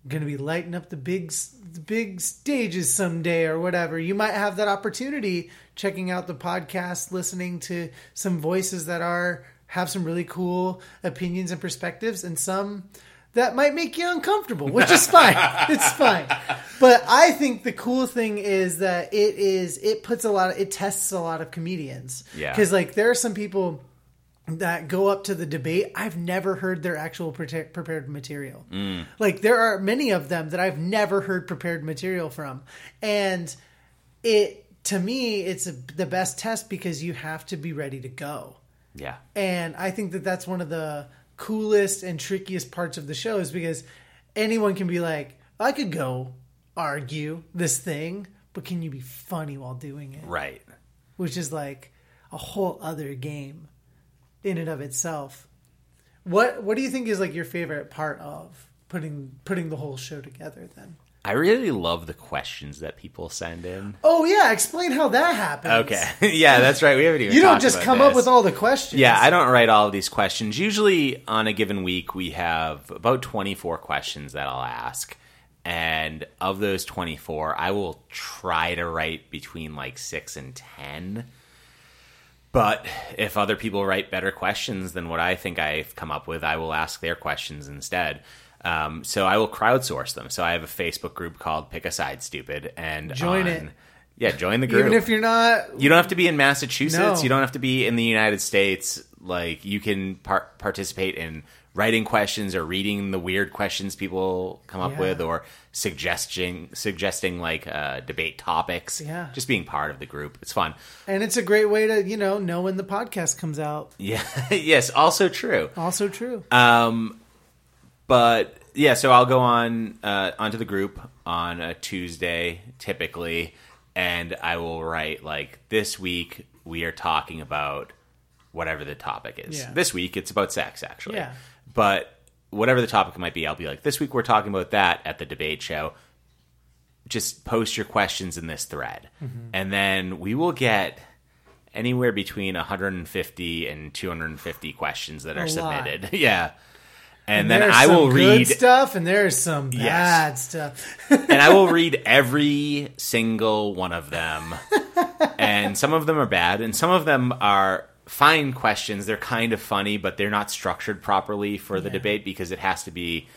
B: going to be lighting up the big the big stages someday or whatever. You might have that opportunity checking out the podcast, listening to some voices that are have some really cool opinions and perspectives and some that might make you uncomfortable, which is fine. it's fine. But I think the cool thing is that it is it puts a lot of it tests a lot of comedians.
A: Yeah.
B: Cuz like there are some people that go up to the debate, I've never heard their actual prepared material. Mm. Like there are many of them that I've never heard prepared material from, and it to me it's a, the best test because you have to be ready to go.
A: yeah
B: And I think that that's one of the coolest and trickiest parts of the show is because anyone can be like, I could go argue this thing, but can you be funny while doing it?
A: right
B: which is like a whole other game in and of itself. What what do you think is like your favorite part of putting putting the whole show together then?
A: i really love the questions that people send in
B: Oh yeah, explain how that happens.
A: okay yeah that's right we haven't even
B: You don't just come up with all the questions.
A: yeah i don't write all of these questions usually on a given week we have about 24 questions that i'll ask and of those 24 i will try to write between like 6 and 10 But if other people write better questions than what I think I've come up with, I will ask their questions instead. Um, so I will crowdsource them. So I have a Facebook group called Pick a Side Stupid, and
B: Join
A: on-
B: it.
A: Yeah, join the group.
B: Even if you're not
A: you don't have to be in Massachusetts.
B: No.
A: You don't have to be in the United States. Like you can par- participate in writing questions or reading the weird questions people come up
B: Yeah.
A: with, or suggesting suggesting like uh, debate topics.
B: Yeah.
A: just being part of the group. It's fun.
B: and it's a great way to, you know, know when the podcast comes out.
A: Yeah. yes. Also true.
B: Also true.
A: Um, but yeah, so I'll go on uh, onto the group on a Tuesday typically, and I will write like this week we are talking about whatever the topic is.
B: Yeah.
A: This week it's about sex actually.
B: Yeah.
A: But whatever the topic might be, I'll be like, this week we're talking about that at the debate show. Just post your questions in this thread,
B: Mm-hmm.
A: and then we will get anywhere between 150 and 250 questions that are submitted. yeah. And, then I will
B: good
A: read
B: stuff and there's some
A: Yes.
B: bad stuff.
A: and I will read every single one of them. and some of them are bad, and some of them are fine questions. They're kind of funny, but they're not structured properly for the
B: Yeah.
A: debate because it has to be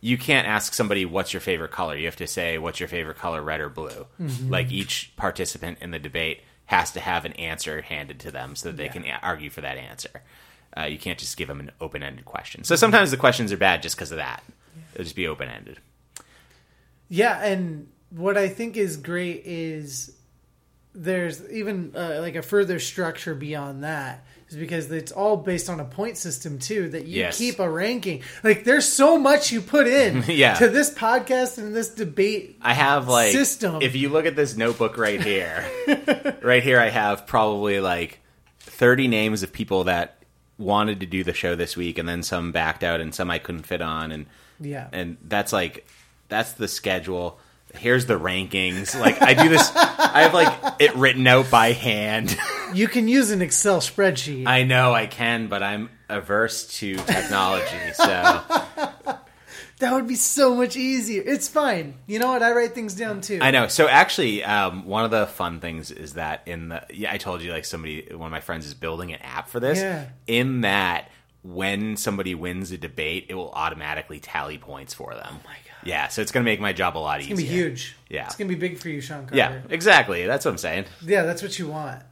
A: you can't ask somebody what's your favorite color. You have to say what's your favorite color, red or blue.
B: Mm-hmm.
A: Like each participant in the debate has to have an answer handed to them so that they can a- argue for that answer. Uh, you can't just give them an open-ended question. So sometimes the questions are bad just because of that. It'll just be open-ended.
B: Yeah, and what I think is great is there's even uh, like a further structure beyond that is because it's all based on a point system too that you
A: Yes.
B: keep a ranking like there's so much you put in
A: Yeah.
B: to this podcast and this debate
A: I have like
B: System.
A: If you look at this notebook right here, right here, I have probably like thirty names of people that wanted to do the show this week, and then some backed out, and some I couldn't fit on, and
B: yeah
A: and that's like that's the schedule. Here's the rankings. Like I do this, I have like it written out by hand.
B: you can use an excel spreadsheet
A: I know I can, but I'm averse to technology, so
B: that would be so much easier it's fine you know what i write things down too
A: I know. So actually, um, one of the fun things is that in the yeah, I told you like somebody, one of my friends is building an app for this.
B: Yeah.
A: In that, when somebody wins a debate, it will automatically tally points for them. Oh
B: my.
A: Yeah, so it's gonna make my job a lot
B: it's
A: easier.
B: It's gonna be huge
A: Yeah.
B: it's gonna be big for you sean Carter.
A: Yeah, exactly. That's what I'm saying.
B: Yeah, that's what you want.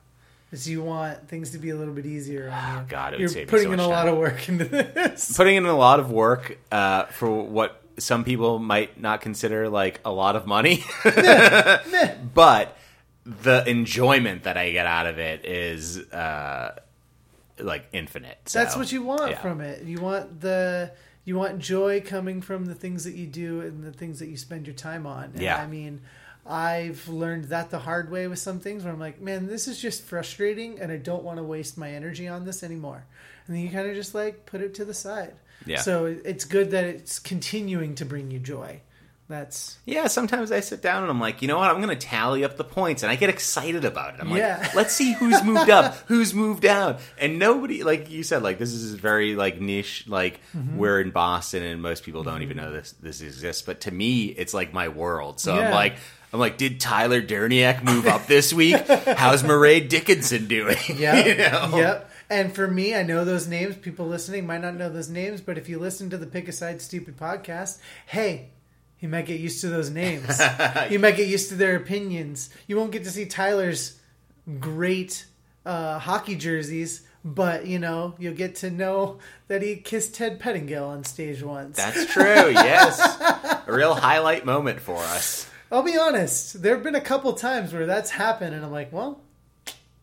B: Is you want things to be a little bit easier on you.
A: Oh, God, it would
B: You're putting
A: so
B: in a
A: much
B: lot of work into this.
A: Putting in a lot of work uh, for what some people might not consider like a lot of money, but the enjoyment that I get out of it is uh, like infinite. So,
B: That's what you want
A: yeah.
B: from it. You want the you want joy coming from the things that you do and the things that you spend your time on. And
A: Yeah.
B: I mean, I've learned that the hard way with some things where I'm like, man, this is just frustrating and I don't want to waste my energy on this anymore. And then you kind of just like put it to the side.
A: Yeah.
B: So it's good that it's continuing to bring you joy. That's
A: Yeah, sometimes I sit down and I'm like, you know what? I'm going to tally up the points, and I get excited about it. I'm
B: Yeah.
A: like, let's see who's moved up, who's moved down, and nobody, like you said, like this is very like niche. Like
B: Mm-hmm.
A: we're in Boston, and most people don't even know this this exists. But to me, it's like my world. So
B: Yeah.
A: I'm like. I'm like, did Tyler Derniak move up this week? How's Murray Dickinson doing?
B: Yeah.
A: You know?
B: Yep. And for me, I know those names. People listening might not know those names, but if you listen to the Pick a Side Stupid podcast, hey, you might get used to those names. you might get used to their opinions. You won't get to see Tyler's great uh, hockey jerseys, but you know you'll get to know that he kissed Ted Pettingill on stage once.
A: That's true. Yes, a real highlight moment for us.
B: I'll be honest. There have been a couple times where that's happened, and I'm like, well,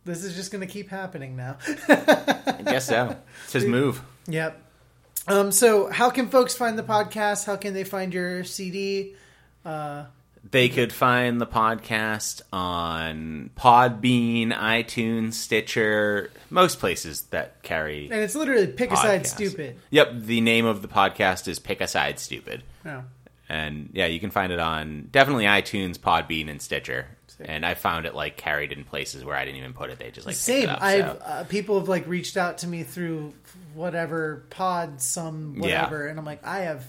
B: this is just going to keep happening now.
A: I guess so. It's his move.
B: Yep. Um, so, how can folks find the podcast? How can they find your CD?
A: They could find the podcast on Podbean, iTunes, Stitcher, most places that carry.
B: And it's literally Pick a Side. Stupid.
A: Yep, the name of the podcast is Pick a Side Stupid.
B: Oh.
A: And yeah, you can find it on definitely iTunes, Podbean, and Stitcher. And I found it like carried in places where I didn't even put it. They just like
B: Same.
A: Up,
B: I've
A: so.
B: uh, people have like reached out to me through whatever pod, some
A: Yeah.
B: whatever, and I'm like, I have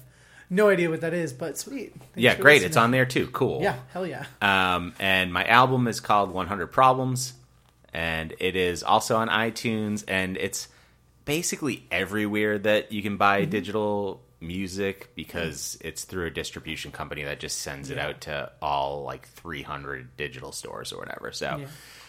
B: no idea what that is, but sweet. Thanks
A: yeah, great.
B: listening.
A: It's on there too. Cool.
B: Yeah, hell yeah.
A: Um, and my album is called 100 Problems, and it is also on iTunes, and it's basically everywhere that you can buy
B: Mm-hmm.
A: digital music mm. because it's through a distribution company that just sends it out to all like 300 digital stores or whatever. So
B: Yeah.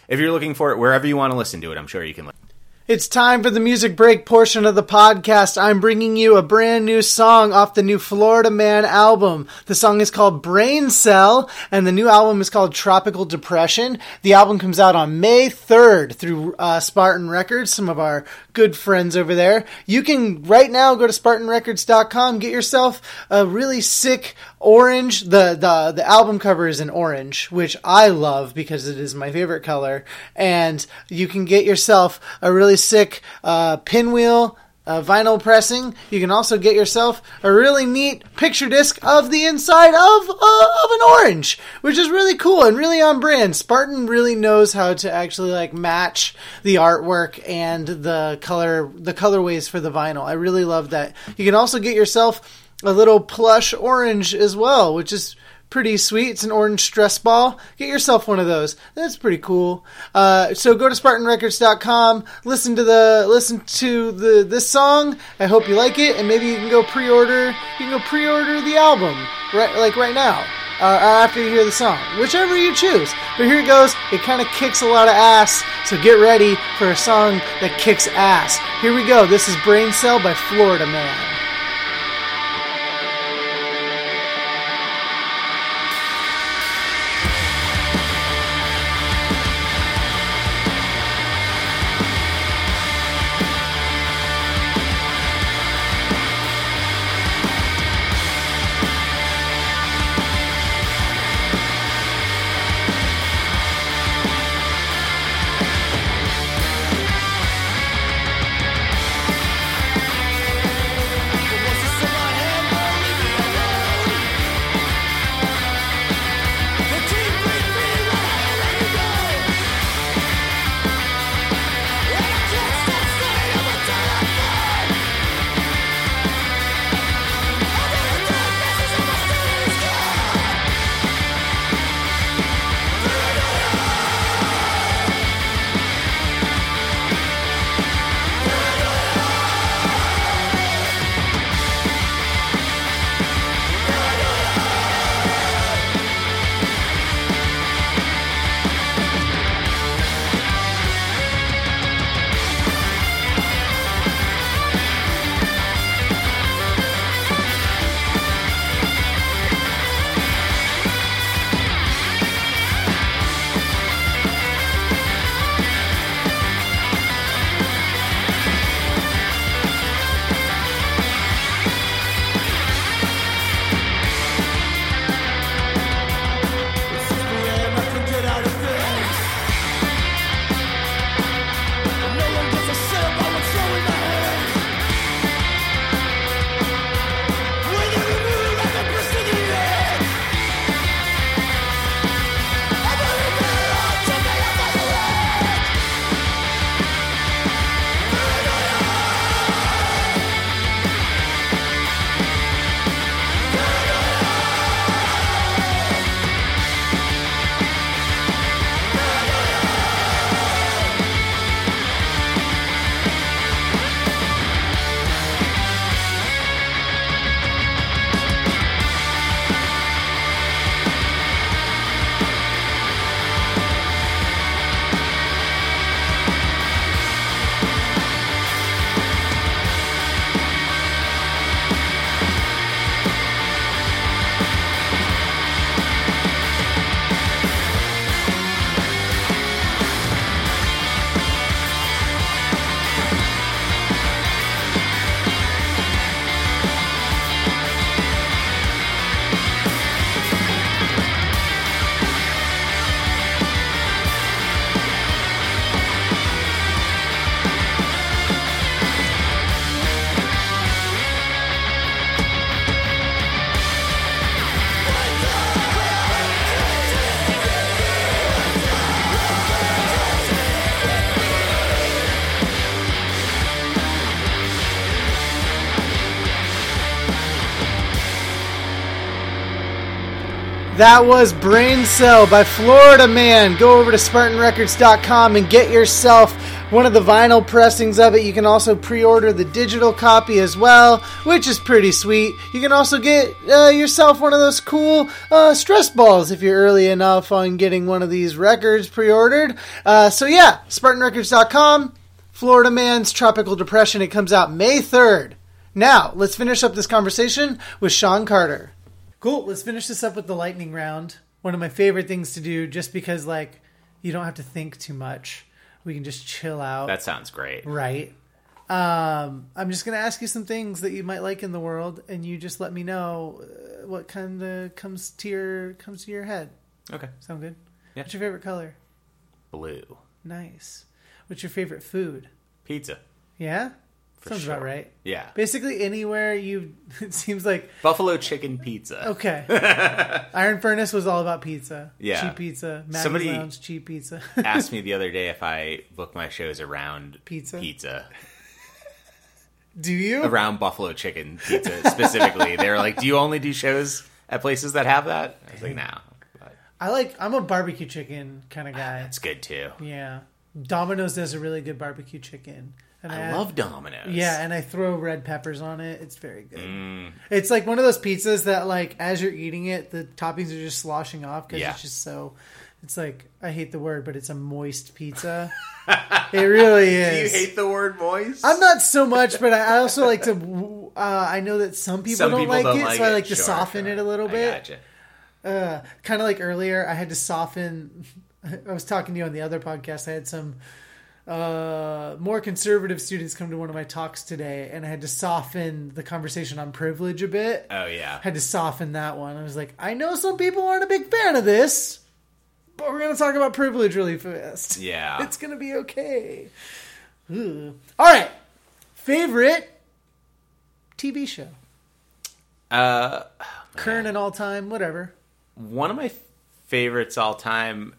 A: if you're looking for it wherever you want to listen to it, I'm sure you can. Listen.
B: It's time for the music break portion of the podcast. I'm bringing you a brand new song off the new Florida Man album. The song is called Brain Cell, and the new album is called Tropical Depression. The album comes out on May 3rd through uh, Spartan Records, some of our good friends over there. You can right now go to SpartanRecords.com, get yourself a really sick orange. The, the, the album cover is in orange, which I love because it is my favorite color. And you can get yourself a really sick uh, pinwheel uh, vinyl pressing. You can also get yourself a really neat picture disc of the inside of uh, of an orange, which is really cool and really on brand. Spartan really knows how to actually like match the artwork and the color the colorways for the vinyl. I really love that. You can also get yourself a little plush orange as well, which is pretty sweet. It's an orange stress ball. Get yourself one of those. That's pretty cool. Uh, so go to SpartanRecords.com. Listen to the listen to the this song. I hope you like it, and maybe you can go pre-order. You can go pre-order the album right like right now. Uh, after you hear the song, whichever you choose. But here it goes. It kind of kicks a lot of ass, so get ready for a song that kicks ass. Here we go. This is Brain Cell by Florida Man. That was Brain Cell by Florida Man. Go over to SpartanRecords.com and get yourself one of the vinyl pressings of it. You can also pre order the digital copy as well, which is pretty sweet. You can also get uh, yourself one of those cool uh, stress balls if you're early enough on getting one of these records pre ordered. Uh, so, yeah, SpartanRecords.com, Florida Man's Tropical Depression. It comes out May 3rd. Now, let's finish up this conversation with Sean Carter. Cool. Let's finish this up with the lightning round. One of my favorite things to do, just because like you don't have to think too much. We can just chill out.
A: That sounds great.
B: right. Um, I'm just gonna ask you some things that you might like in the world, and you just let me know uh, what kind of comes to your comes to your head.
A: Okay.
B: Sound good?
A: Yeah.
B: What's your favorite color?
A: Blue.
B: Nice. What's your favorite food?
A: Pizza.
B: Yeah. Sounds
A: sure.
B: about right.
A: Yeah.
B: Basically anywhere you. It seems like
A: Buffalo chicken pizza.
B: Okay. Iron Furnace was all about pizza.
A: Yeah.
B: Cheap pizza. Maggie's
A: Somebody-
B: Lounge, cheap pizza.
A: Asked me the other day if I book my shows around
B: Pizza?
A: Pizza.
B: Do you?
A: Around buffalo chicken pizza specifically. they were like, "Do you only do shows at places that have that. I was like, no, but
B: I like. I'm a barbecue chicken kind of ah, guy.
A: it's good too.
B: Yeah, Domino's does a really good barbecue chicken. And
A: I love Domino's.
B: Yeah, and I throw red peppers on it. It's very good.
A: Mm.
B: It's like one of those pizzas that, like, as you're eating it, the toppings are just sloshing off because
A: Yeah.
B: it's just so. It's like I hate the word, but it's a moist pizza. it really is.
A: Do you hate the word moist?
B: I'm not so much, but I also like to. Uh, I know that some people
A: Some
B: don't
A: people
B: like
A: don't
B: it,
A: like
B: so I
A: it.
B: like to soften
A: sure.
B: it a little
A: I
B: bit.
A: gotcha.
B: Uh, kind of like earlier, I had to soften. I was talking to you on the other podcast. I had some uh, more conservative students come to one of my talks today, and I had to soften the conversation on privilege a bit.
A: Oh yeah.
B: had to soften that one. I was like, I know some people aren't a big fan of this, but we're going to talk about privilege really fast.
A: Yeah.
B: It's going to be okay. Ooh. All right. Favorite TV show?
A: Uh,
B: Current and all time, whatever.
A: one of my favorites all time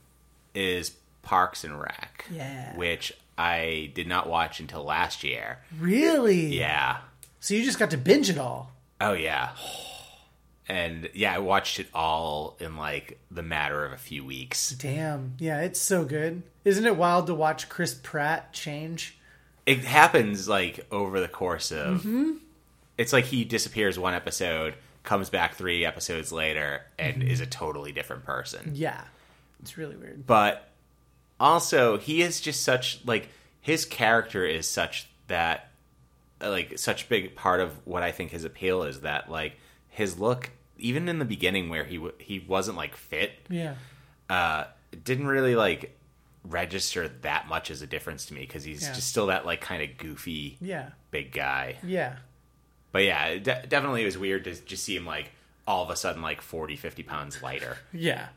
A: is Parks and Rec.
B: Yeah.
A: Which I did not watch until last year.
B: Really?
A: Yeah.
B: So you just got to binge it all.
A: Oh yeah. And yeah, I watched it all in like the matter of a few weeks.
B: Damn. Yeah, it's so good. Isn't it wild to watch Chris Pratt change?
A: It happens like over the course of.
B: Mm-hmm.
A: It's like he disappears one episode, comes back three episodes later, and
B: Mm-hmm.
A: is a totally different person.
B: Yeah. It's really weird.
A: but also he is just such like his character is such that like such big part of what I think his appeal is that like his look even in the beginning where he w- he wasn't like fit
B: Yeah.
A: uh didn't really like register that much as a difference to me because he's
B: Yeah.
A: just still that like kind of goofy
B: Yeah.
A: big guy
B: Yeah.
A: but yeah de- definitely it was weird to just see him like all of a sudden like 40 50 pounds lighter
B: Yeah.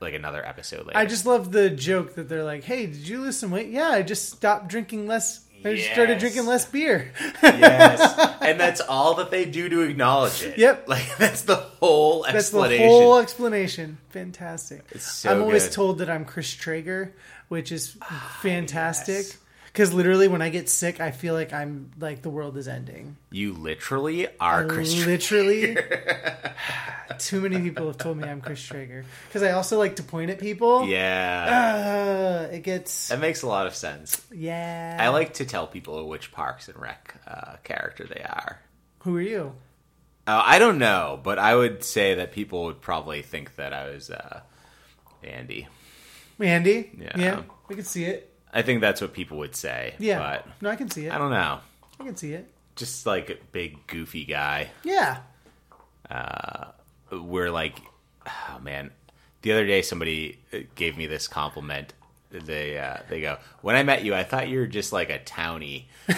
A: Like another episode later
B: I just love the joke that they're like, "Hey, did you lose some weight?" Yeah, I just stopped drinking less. I just started drinking less beer.
A: Yes, and that's all that they do to acknowledge it.
B: Yep.
A: like that's the whole explanation.
B: That's the whole explanation. Fantastic.
A: It's so
B: I'm always
A: good.
B: told that I'm Chris Traeger, which is ah, fantastic.
A: yes.
B: Because literally, when I get sick, I feel like I'm like the world is ending.
A: You literally are Christian.
B: Literally, too many people have told me I'm Chris Traeger. Because I also like to point at people.
A: Yeah,
B: Uh, it gets
A: that makes a lot of sense.
B: yeah.
A: I like to tell people which Parks and Rec uh, character they are.
B: Who are you?
A: Uh, I don't know, but I would say that people would probably think that I was uh, Andy.
B: Andy.
A: Yeah.
B: Yeah. We can see it.
A: I think that's what people would say.
B: Yeah.
A: but
B: no, I can see it.
A: I don't know.
B: I can see it.
A: Just like a big goofy guy.
B: Yeah.
A: we're like, oh man. The other day, somebody uh, gave me this compliment. They uh, they go, when I met you, I thought you were just like a townie,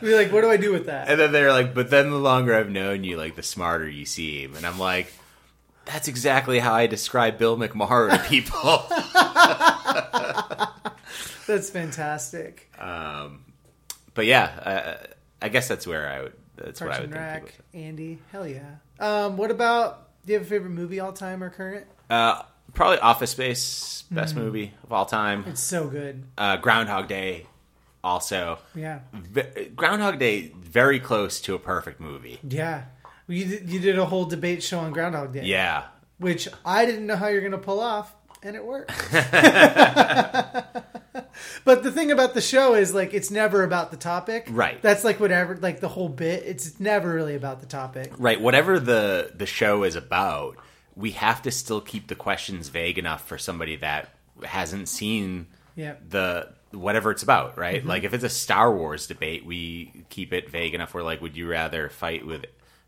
B: Be like, what do I do with that?
A: and then they're like, but then the longer I've known you, like the smarter you seem, and I'm like, that's exactly how I describe Bill McMahon to people.
B: That's fantastic.
A: but yeah, uh, I guess that's where I would. That's
B: Parks
A: what I would think.
B: Rec, Andy. Hell yeah. Um, what about? Do you have a favorite movie all time or current?
A: Uh, probably Office Space, best
B: Hmm.
A: movie of all time.
B: It's so good.
A: Uh, Groundhog Day, also.
B: Yeah.
A: V- Groundhog Day, very close to a perfect movie.
B: Yeah. You did, you did a whole debate show on Groundhog Day.
A: Yeah,
B: Which I didn't know how you're going to pull off, and it worked. but the thing about the show is, like, it's never about the topic.
A: Right.
B: That's like whatever, like the whole bit. It's never really about the topic.
A: right. Whatever the the show is about, we have to still keep the questions vague enough for somebody that hasn't seen
B: Yeah.
A: the whatever it's about. Right. Mm-hmm. Like if it's a Star Wars debate, we keep it vague enough. We're like, would you rather fight with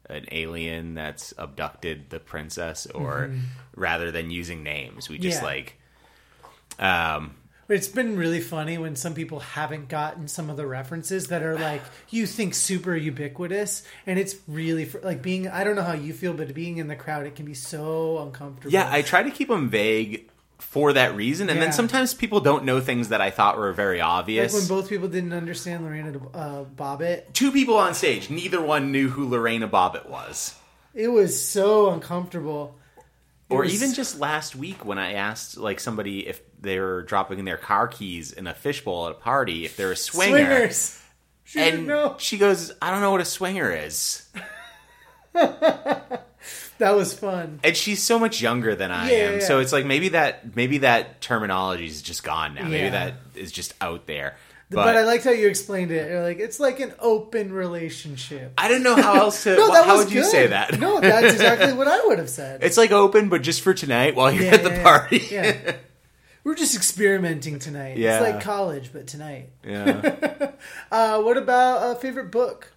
A: an alien that's abducted the princess, or rather than using names, we just
B: Yeah.
A: like. Um,
B: it's been really funny when some people haven't gotten some of the references that are like you think super ubiquitous, and it's really fr- like being. I don't know how you feel, but being in the crowd, it can be so uncomfortable.
A: Yeah, I try to keep them vague for that reason, and
B: Yeah.
A: then sometimes people don't know things that I thought were very
B: like
A: obvious.
B: when both people didn't understand Lorena uh, Bobbitt.
A: Two people on stage, neither one knew who Lorena Bobbitt was.
B: It was so uncomfortable. It
A: Or
B: was-
A: even just last week when I asked like somebody if they were dropping their car keys in a fishbowl at a party, if they're a swinger,
B: swingers. She didn't
A: and
B: know.
A: she goes, "I don't know what a swinger is."
B: That was fun.
A: and she's so much younger than I
B: Yeah,
A: am.
B: yeah,
A: So it's like maybe that maybe that terminology is just gone now. Maybe that is just out there.
B: But,
A: But,
B: I liked how you explained it. You're like, it's like an open relationship.
A: I don't know how else to.
B: No, that
A: how
B: was
A: would you say that?
B: No, that's exactly what I would have said.
A: It's like open, but just for tonight while you're
B: Yeah,
A: at the
B: yeah, yeah.
A: party.
B: Yeah. We're just experimenting tonight.
A: Yeah.
B: It's like college, but tonight.
A: Yeah.
B: Uh, what about a favorite book?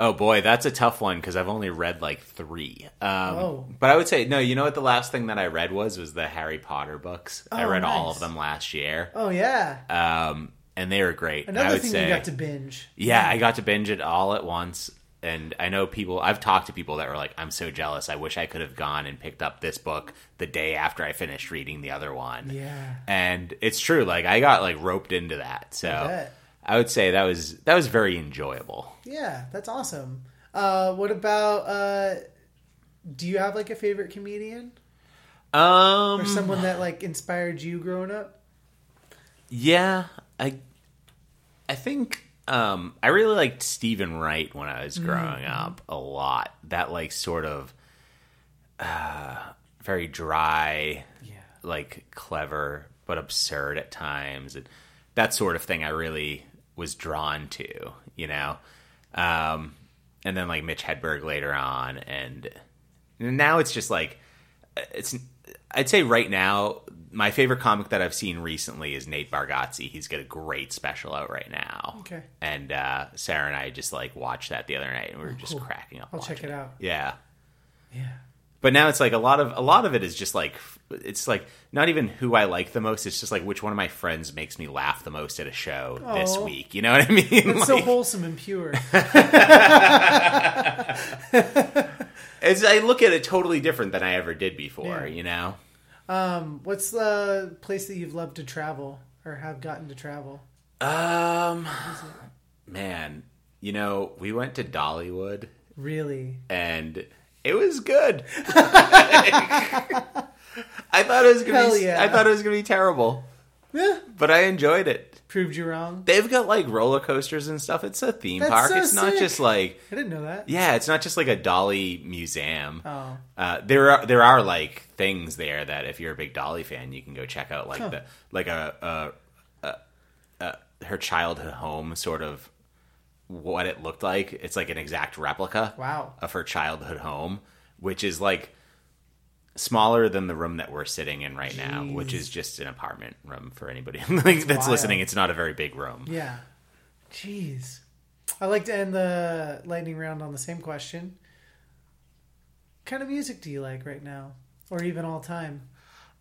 A: Oh boy, that's a tough one because I've only read like three. Um,
B: Oh.
A: But I would say no. You know what? The last thing that I read was was the Harry Potter books. I
B: Oh,
A: read all of them last year,
B: Oh yeah,
A: um, and they were great. I
B: another thing
A: say,
B: you got to binge.
A: yeah, I got to binge it all at once. And I know people. I've talked to people that were like, "I'm so jealous. I wish I could have gone and picked up this book the day after I finished reading the other one."
B: Yeah.
A: and it's true. Like I got like roped into that. So
B: bet.
A: I would say that was that was very enjoyable.
B: Yeah, that's awesome. Uh, what about? Uh, do you have like a favorite comedian
A: Um,
B: or someone that like inspired you growing up?
A: Yeah, I I think um I really liked Steven Wright when I was growing up a lot. That like sort of uh very dry,
B: Yeah.
A: like clever but absurd at times and that sort of thing I really was drawn to, you know. Um and then like Mitch Hedberg later on and now it's just like it's I'd say right now my favorite comic that I've seen recently is Nate Bargatze. He's got a great special out right now.
B: Okay.
A: And uh, Sarah and I just like watched that the other night and we were just
B: Oh, cool.
A: cracking up.
B: I'll check
A: watching
B: it out.
A: Yeah.
B: Yeah.
A: But now it's like a lot of a lot of it is just like it's like not even who I like the most. It's just like which one of my friends makes me laugh the most at a show this week. You know what I mean?
B: It's so wholesome and pure.
A: it's, I look at it totally different than I ever did before.
B: Yeah.
A: You know?
B: Um, what's the place that you've loved to travel or have gotten to travel?
A: Um, man, you know, we went to Dollywood
B: Really?
A: and it was good. I thought it was gonna
B: Hell
A: be.
B: yeah.
A: I thought it was gonna be terrible,
B: Yeah.
A: but I enjoyed it.
B: Proved you wrong.
A: They've got like roller coasters and stuff. It's a theme
B: That's
A: park.
B: so
A: it's not
B: sick.
A: just like
B: I didn't know that.
A: yeah, it's not just like a Dolly museum.
B: Oh.
A: Uh, there are there are like things there that if you're a big Dolly fan, you can go check out like the like a, a, a, a her childhood home sort of what it looked like. It's like an exact replica
B: Wow.
A: of her childhood home, which is like smaller than the room that we're sitting in right now, which is just an apartment room for anybody like, that's listening. It's not a very big room.
B: Yeah. Jeez. I like to end the lightning round on the same question. What kind of music do you like right now? Or even all time?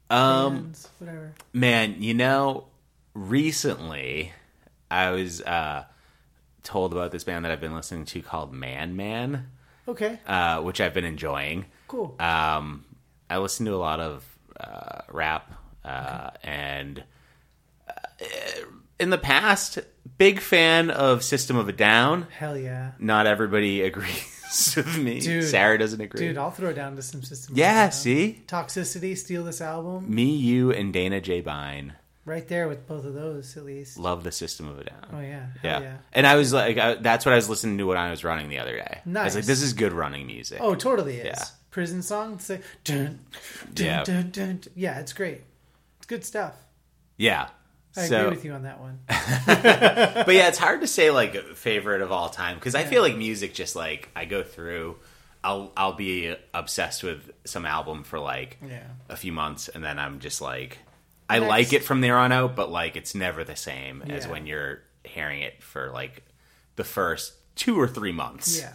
A: Um,
B: Bands, whatever.
A: Man, you know, recently I was uh, told about this band that I've been listening to called Man Man,
B: Okay.
A: uh, which I've been enjoying.
B: Cool.
A: Um, I listen to a lot of uh, rap, uh, and uh, in the past, big fan of System of a Down.
B: Hell yeah.
A: Not everybody agrees with me.
B: Dude.
A: Sarah doesn't agree.
B: Dude, I'll throw down to some system.
A: yeah,
B: Down.
A: Yeah, see,
B: Toxicity, steal this album.
A: me, you, and Dana J. Bine
B: Right there with both of those, at least.
A: love the System of a Down.
B: Oh, yeah.
A: Yeah.
B: Yeah.
A: And I was like, I, that's what I was listening to when I was running the other day. Nice. I was like, this is good running music.
B: Oh, totally is.
A: Yeah.
B: Prison song. It's like, dun, dun,
A: Yeah.
B: dun, dun. Yeah, it's great. It's good stuff.
A: yeah.
B: I
A: so,
B: agree with you on that one.
A: but yeah, it's hard to say like favorite of all time because I feel like music just like I go through. I'll I'll be obsessed with some album for like
B: Yeah.
A: a few months and then I'm just like I
B: Next.
A: like it from there on out, but like it's never the same as when you're hearing it for like the first two or three months.
B: Yeah.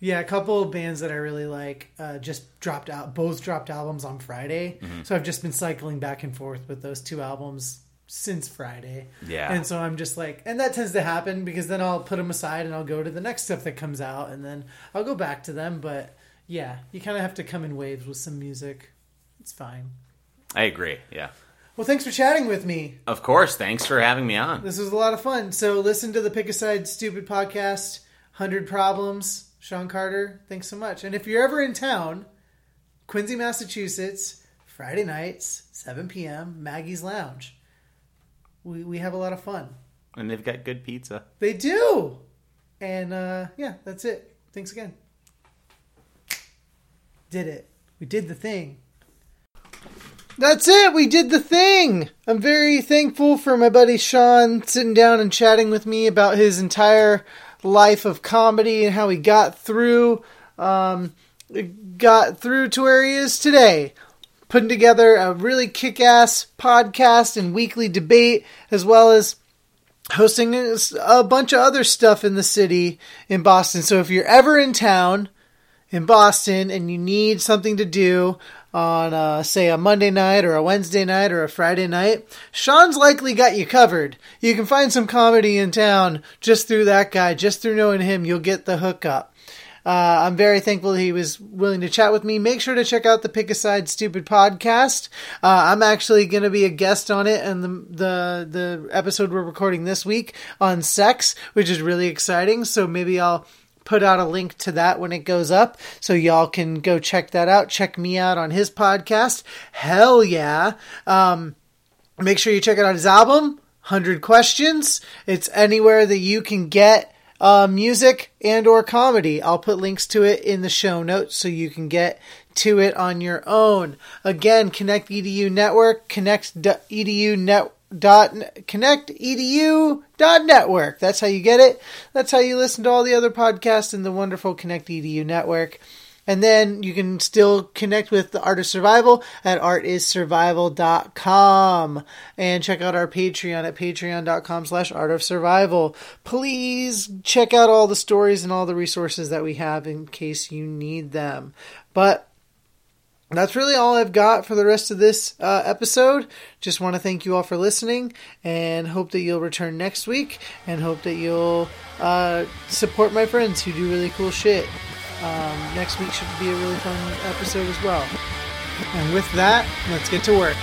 B: Yeah, a couple of bands that I really like uh, just dropped out. Both dropped albums on Friday,
A: Mm-hmm.
B: so I've just been cycling back and forth with those two albums since Friday.
A: Yeah.
B: and so I'm just like, and that tends to happen because then I'll put them aside and I'll go to the next stuff that comes out, and then I'll go back to them. But yeah, you kind of have to come in waves with some music. It's fine.
A: I agree. Yeah.
B: Well, thanks for chatting with me.
A: Of course. Thanks for having me on.
B: This was a lot of fun. So listen to the Pick a Side Stupid podcast, 100 Problems, Sean Carter. Thanks so much. And if you're ever in town, Quincy, Massachusetts, Friday nights, 7 p.m., Maggie's Lounge. We, we have a lot of fun.
A: And they've got good pizza.
B: They do. And uh, yeah, that's it. Thanks again. Did it. We did the thing. That's it. We did the thing. I'm very thankful for my buddy Sean sitting down and chatting with me about his entire life of comedy and how he got through um, got through to where he is today. Putting together a really kick-ass podcast and weekly debate as well as hosting a bunch of other stuff in the city in Boston. So if you're ever in town in Boston and you need something to do on, uh, say, a Monday night or a Wednesday night or a Friday night, Sean's likely got you covered. You can find some comedy in town just through that guy, just through knowing him, you'll get the hookup. Uh, I'm very thankful he was willing to chat with me. Make sure to check out the Pick a Side Stupid podcast. Uh, I'm actually going to be a guest on it, and the, the the episode we're recording this week on sex, which is really exciting. So maybe I'll put out a link to that when it goes up so y'all can go check that out. Check me out on his podcast. Hell yeah. Um, make sure you check out his album 100 questions. It's anywhere that you can get uh, music and or comedy. I'll put links to it in the show notes so you can get to it on your own. Again connect edu network connect edu net dot connect edu dot network. That's how you get it. That's how you listen to all the other podcasts in the wonderful connect edu network. And then you can still connect with the art of survival at artissurvival.com and check out our patreon at patreon.com slash art of survival. Please check out all the stories and all the resources that we have in case you need them. But that's really all I've got for the rest of this uh, episode. Just want to thank you all for listening and hope that you'll return next week and hope that you'll uh, support my friends who do really cool shit. Um, next week should be a really fun episode as well. And with that, let's get to work.